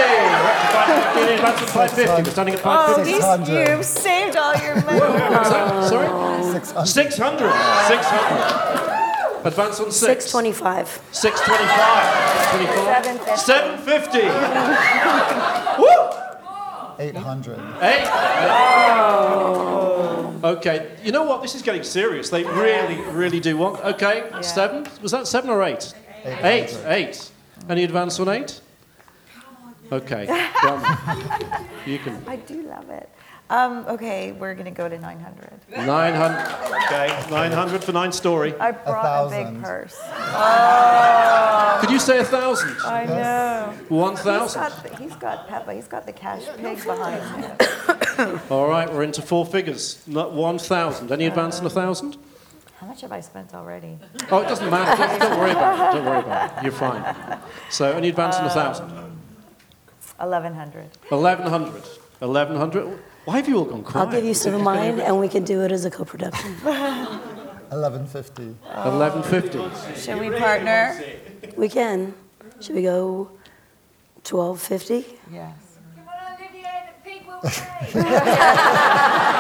550. Any advance on 550? We're standing at Oh, 550. these, you've saved all your money. What's that? Sorry? 600. 600. Advance on 6. 625. 625. 625. 750. Woo! 800. Eight. Oh. Okay, you know what? This is getting serious. They really, really do want. Okay, seven. Was that seven or eight? Eight. Eight. Any advance on eight? Okay. You can. I do love it. Um, okay, we're going to go to 900. 900. Okay, 900 for Nine Story. I brought a, big purse. Oh. Could you say a thousand? I know. 1,000. He's got, he's got Peppa. He's got the cash pig behind him. All right, we're into four figures. Not 1,000. Any advance on a thousand? How much have I spent already? Oh, it doesn't matter. Don't, don't worry about it. Don't worry about it. You're fine. So, any advance on a thousand? 1100. 1,100. 1,100. Why have you all gone quiet? I'll give you some of mine, and we can do it as a co-production. 1150. 1150. Should we partner? We can. Should we go 1250? Yes.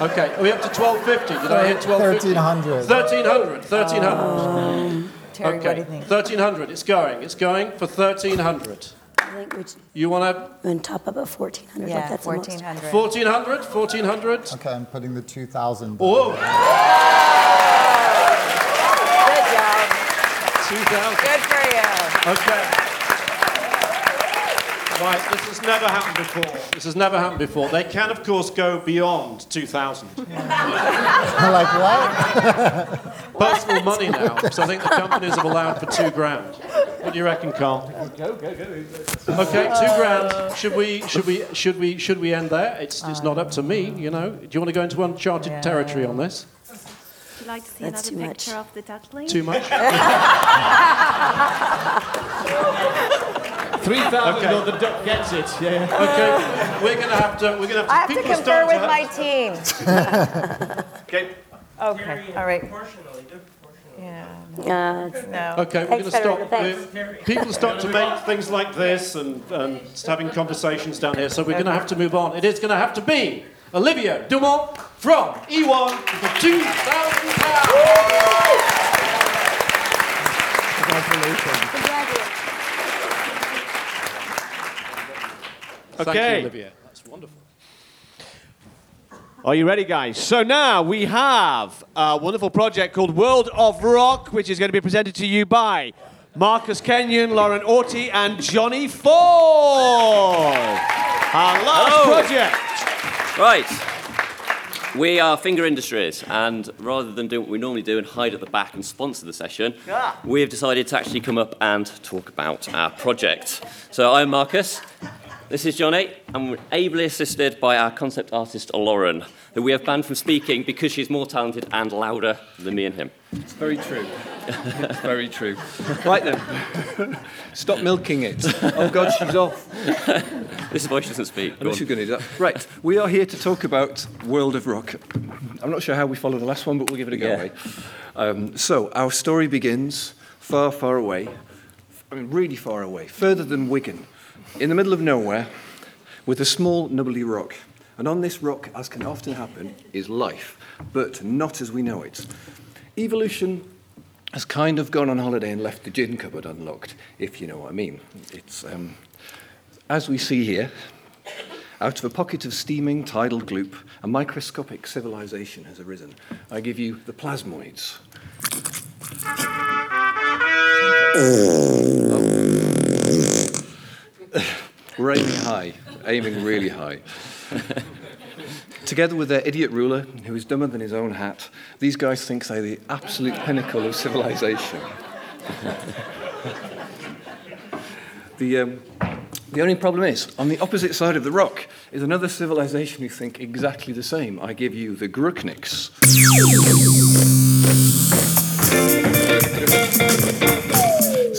Okay, are we up to 1250? Did I hit 1250? 1300. 1300. 1300. Terry, what do you think? 1300. It's going. It's going for 1300. I think we You want to and top up at 1400. Yeah, like that's 1400. 1400? 1400? Okay, I'm putting the 2000. Whoa! Good job. 2000. Good for you. Okay. Right, this has never happened before. This has never happened before. They can, of course, go beyond 2,000. like what? Personal money now, because I think the companies have allowed for two grand. What do you reckon, Carl? Go, go, go. Okay, two grand. Should we? Should we? Should we? Should we end there? It's it's not up to me, you know. Do you want to go into uncharted territory on this? Would you like to see That's another too picture of the duckling? Too much? 3,000 Okay. or the duck gets it. Yeah. Okay, we're gonna have to. We're gonna have to. I have to confer with to my team. Okay. Okay, all right. Yeah. Uh, No. Okay, we're going to stop. We're- People start to make things like this and, and having conversations down here, so we're going to have to move on. It is going to have to be Olivier Dumont from eOne for two thousand Thank Okay. you, Olivier. That's wonderful. Are you ready, guys? So now we have a wonderful project called World of Rock, which is going to be presented to you by Marcus Kenyon, Lauren Orty, and Johnny Ford. Our last Hello. project. Right. We are Finger Industries, and rather than do what we normally do and hide at the back and sponsor the session, Ah. we have decided to actually come up and talk about our project. So I'm Marcus. This is Johnny, and we're ably assisted by our concept artist Lauren, who we have banned from speaking because she's more talented and louder than me and him. It's very true. It's very true. Right then, stop milking it. Oh God, she's off. This is why she doesn't speak. I Go know on. she's going to do that. Right, we are here to talk about World of Rock. I'm not sure how we follow the last one, but we'll give it a go. Yeah. Um, so, our story begins far, far away. I mean, really far away, further than Wigan, in the middle of nowhere, with a small, nubbly rock. And on this rock, as can often happen, is life, but not as we know it. Evolution has kind of gone on holiday and left the gin cupboard unlocked, if you know what I mean. It's, um, as we see here, out of a pocket of steaming tidal gloop, a microscopic civilization has arisen. I give you the plasmoids. We're aiming high, aiming really high. Together with their idiot ruler, who is dumber than his own hat, these guys think they're the absolute pinnacle of civilization. the, um, the only problem is, on the opposite side of the rock is another civilization who think exactly the same. I give you the Grukniks.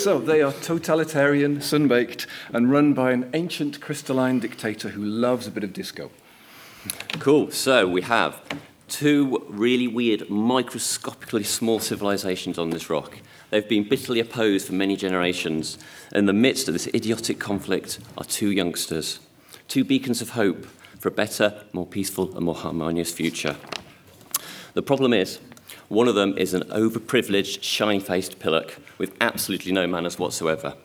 So they are totalitarian, sunbaked, and run by an ancient crystalline dictator who loves a bit of disco. Cool. So we have two really weird, microscopically small civilizations on this rock. They've been bitterly opposed for many generations. In the midst of this idiotic conflict are two youngsters, two beacons of hope for a better, more peaceful, and more harmonious future. The problem is, one of them is an overprivileged, shiny faced pillock with absolutely no manners whatsoever.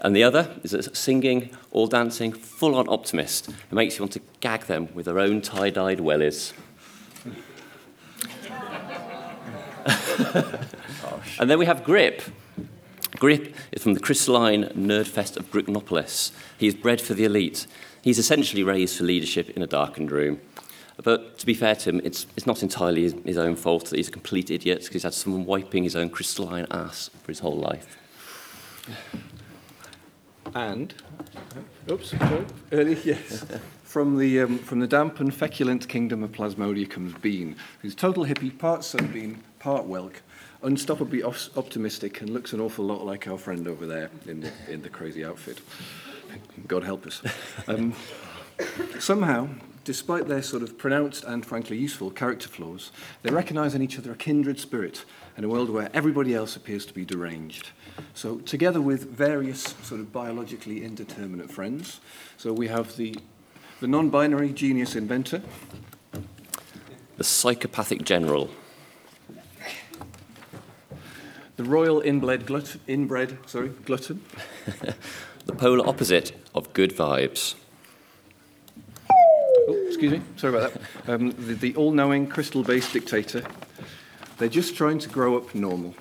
And the other is a singing, all dancing, full on optimist who makes you want to gag them with their own tie dyed wellies. and then we have Grip, Grip is from the crystalline nerdfest of Grypnopolis. He is bred for the elite. He's essentially raised for leadership in a darkened room. But to be fair to him, it's, it's not entirely his, his own fault that he's a complete idiot because he's had someone wiping his own crystalline ass for his whole life. And, oops, sorry, early, yes. From the, um, from the damp and feculent kingdom of Plasmodia comes Bean, who's total hippie, part sunbeam, part whelk, unstoppably op- optimistic, and looks an awful lot like our friend over there in the, in the crazy outfit. God help us. Um, somehow, despite their sort of pronounced and frankly useful character flaws, they recognise in each other a kindred spirit in a world where everybody else appears to be deranged. So, together with various sort of biologically indeterminate friends, so we have the, the non binary genius inventor, The psychopathic general. the royal inbred, glut- inbred sorry, glutton, the polar opposite of good vibes. Oh, excuse me, sorry about that. Um, the the all knowing, crystal based dictator. They're just trying to grow up normal.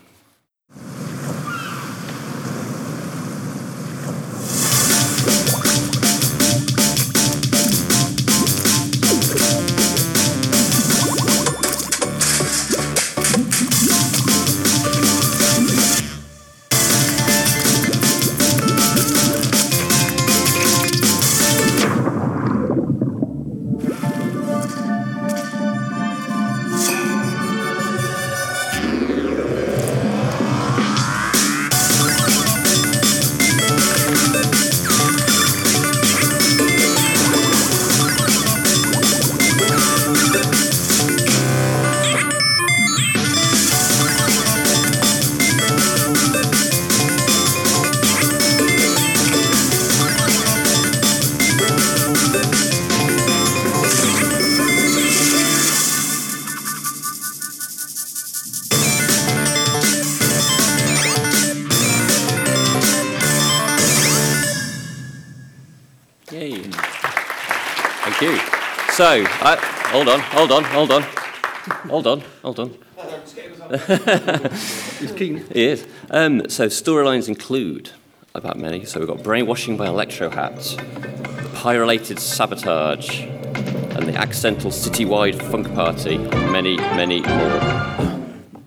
Hold on, hold on, hold on. Hold on, hold on. He's keen. He is. Um, so, storylines include about many. So, we've got brainwashing by electro hats, the pyrolated sabotage, and the accidental citywide funk party, and many, many more.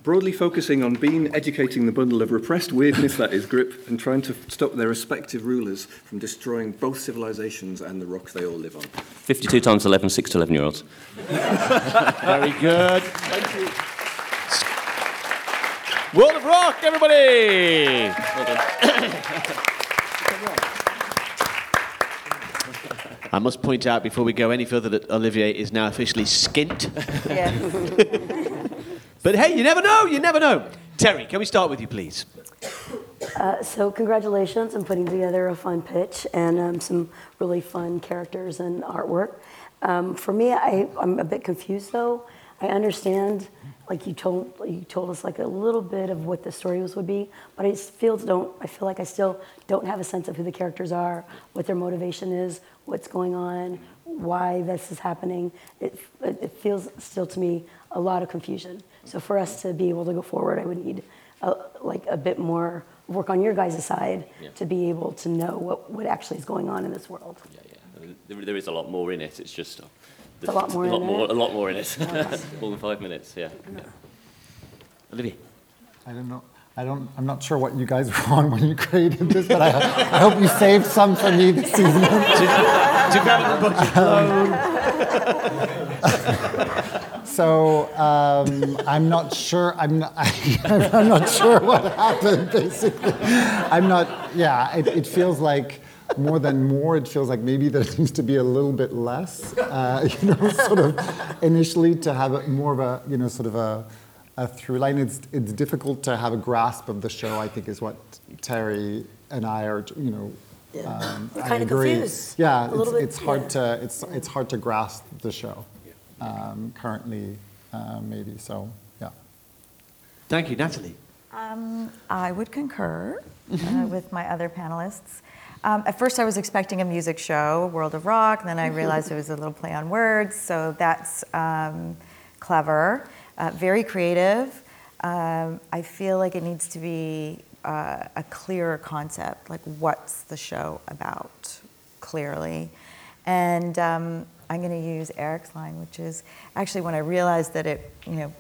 Broadly focusing on Bean educating the bundle of repressed weirdness that is Grip and trying to stop their respective rulers from destroying both civilizations and the rocks they all live on. 52 times 11, 6 to 11 year olds. Very good. Thank you. World of Rock, everybody! I must point out before we go any further that Olivier is now officially skint. but hey, you never know, you never know. Terry, can we start with you, please? Uh, so congratulations on putting together a fun pitch and um, some really fun characters and artwork. Um, for me, I, I'm a bit confused though. I understand, like you told you told us like a little bit of what the story was would be, but I feel don't. I feel like I still don't have a sense of who the characters are, what their motivation is, what's going on, why this is happening. It, it, it feels still to me a lot of confusion. So for us to be able to go forward, I would need a, like a bit more work on your guys' side Yeah. to be able to know what, what actually is going on in this world. Yeah, There, there is a lot more in it. It's just uh, It's a lot more a lot in more, it? a lot more in it. Okay. more than five minutes. Yeah. yeah. Olivier. I don't know. I don't. I'm not sure what you guys were on when you created this, but I, I hope you saved some for me this evening. Took out a budget So um, I'm not sure. I'm not. I'm not sure what happened. Basically, I'm not. Yeah, it, it feels like more than more. It feels like maybe there needs to be a little bit less. Uh, you know, sort of initially to have more of a you know sort of a, a through line. It's it's difficult to have a grasp of the show. I think is what Terry and I are. You know. Um, We're I agree. confused. Yeah, it's, bit, it's hard yeah. to it's it's hard to grasp the show um, currently, uh, maybe. So yeah. Thank you, Natalie. Um, I would concur uh, with my other panelists. Um, at first, I was expecting a music show, World of Rock, and then I realized it was a little play on words, so that's um, clever, uh, very creative. Um, I feel like it needs to be uh, a clearer concept, like what's the show about clearly. And um, I'm going to use Eric's line, which is actually when I realized that it, you know,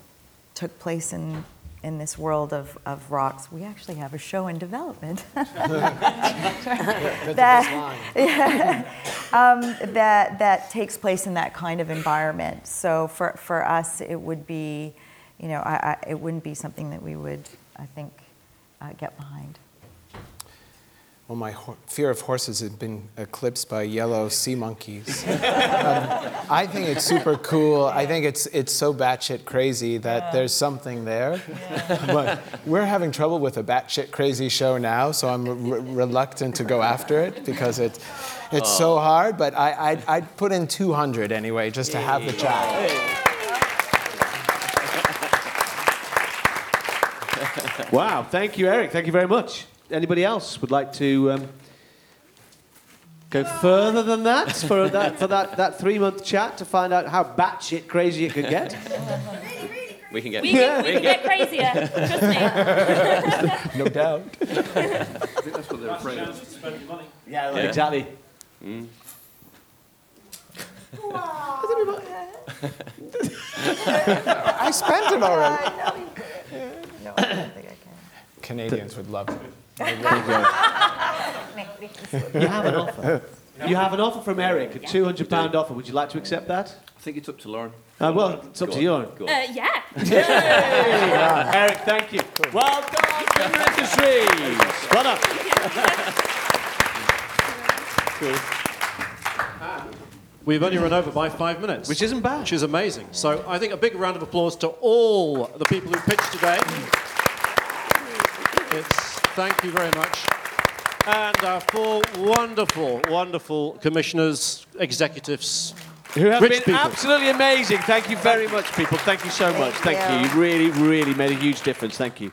took place in in this world of, of rocks, we actually have a show in development. that, yeah, um, that, that takes place in that kind of environment. So for, for us, it would be, you know, I, I, it wouldn't be something that we would, I think, uh, get behind. Well, my ho- fear of horses has been eclipsed by yellow sea monkeys. um, I think it's super cool. I think it's it's so batshit crazy that Yeah. there's something there. but we're having trouble with a batshit crazy show now, so I'm re- reluctant to go after it because it it's so Oh. hard. But I I'd, I'd put in 200 anyway just to have the chat. Wow, thank you, Eric. Thank you very much. Anybody else would like to um, go further than that for that for that, that three month chat to find out how batshit crazy it could get? We can get, We can, we can get crazier. Trust me. no doubt. I think that's what they're afraid of. Yeah, well, exactly. Mm. I spent it already. No, I don't think I can. Canadians would love it. You have an offer. You have an offer from Eric, a two hundred pound offer. Would you like to accept that? I think it's up to Lauren. Uh, well, it's up Go to on, you. go on. Uh, yeah. Yay! Eric, thank you. Well done, Timber Industries. Well done. We've only run over by five minutes. Which isn't bad. Which is amazing. So I think a big round of applause to all the people who pitched today. It's, thank you very much. And our four wonderful, wonderful commissioners, executives, Who have rich been people. absolutely amazing. Thank you very much, people. Thank you so much. Thank you. you. You really, really made a huge difference. Thank you.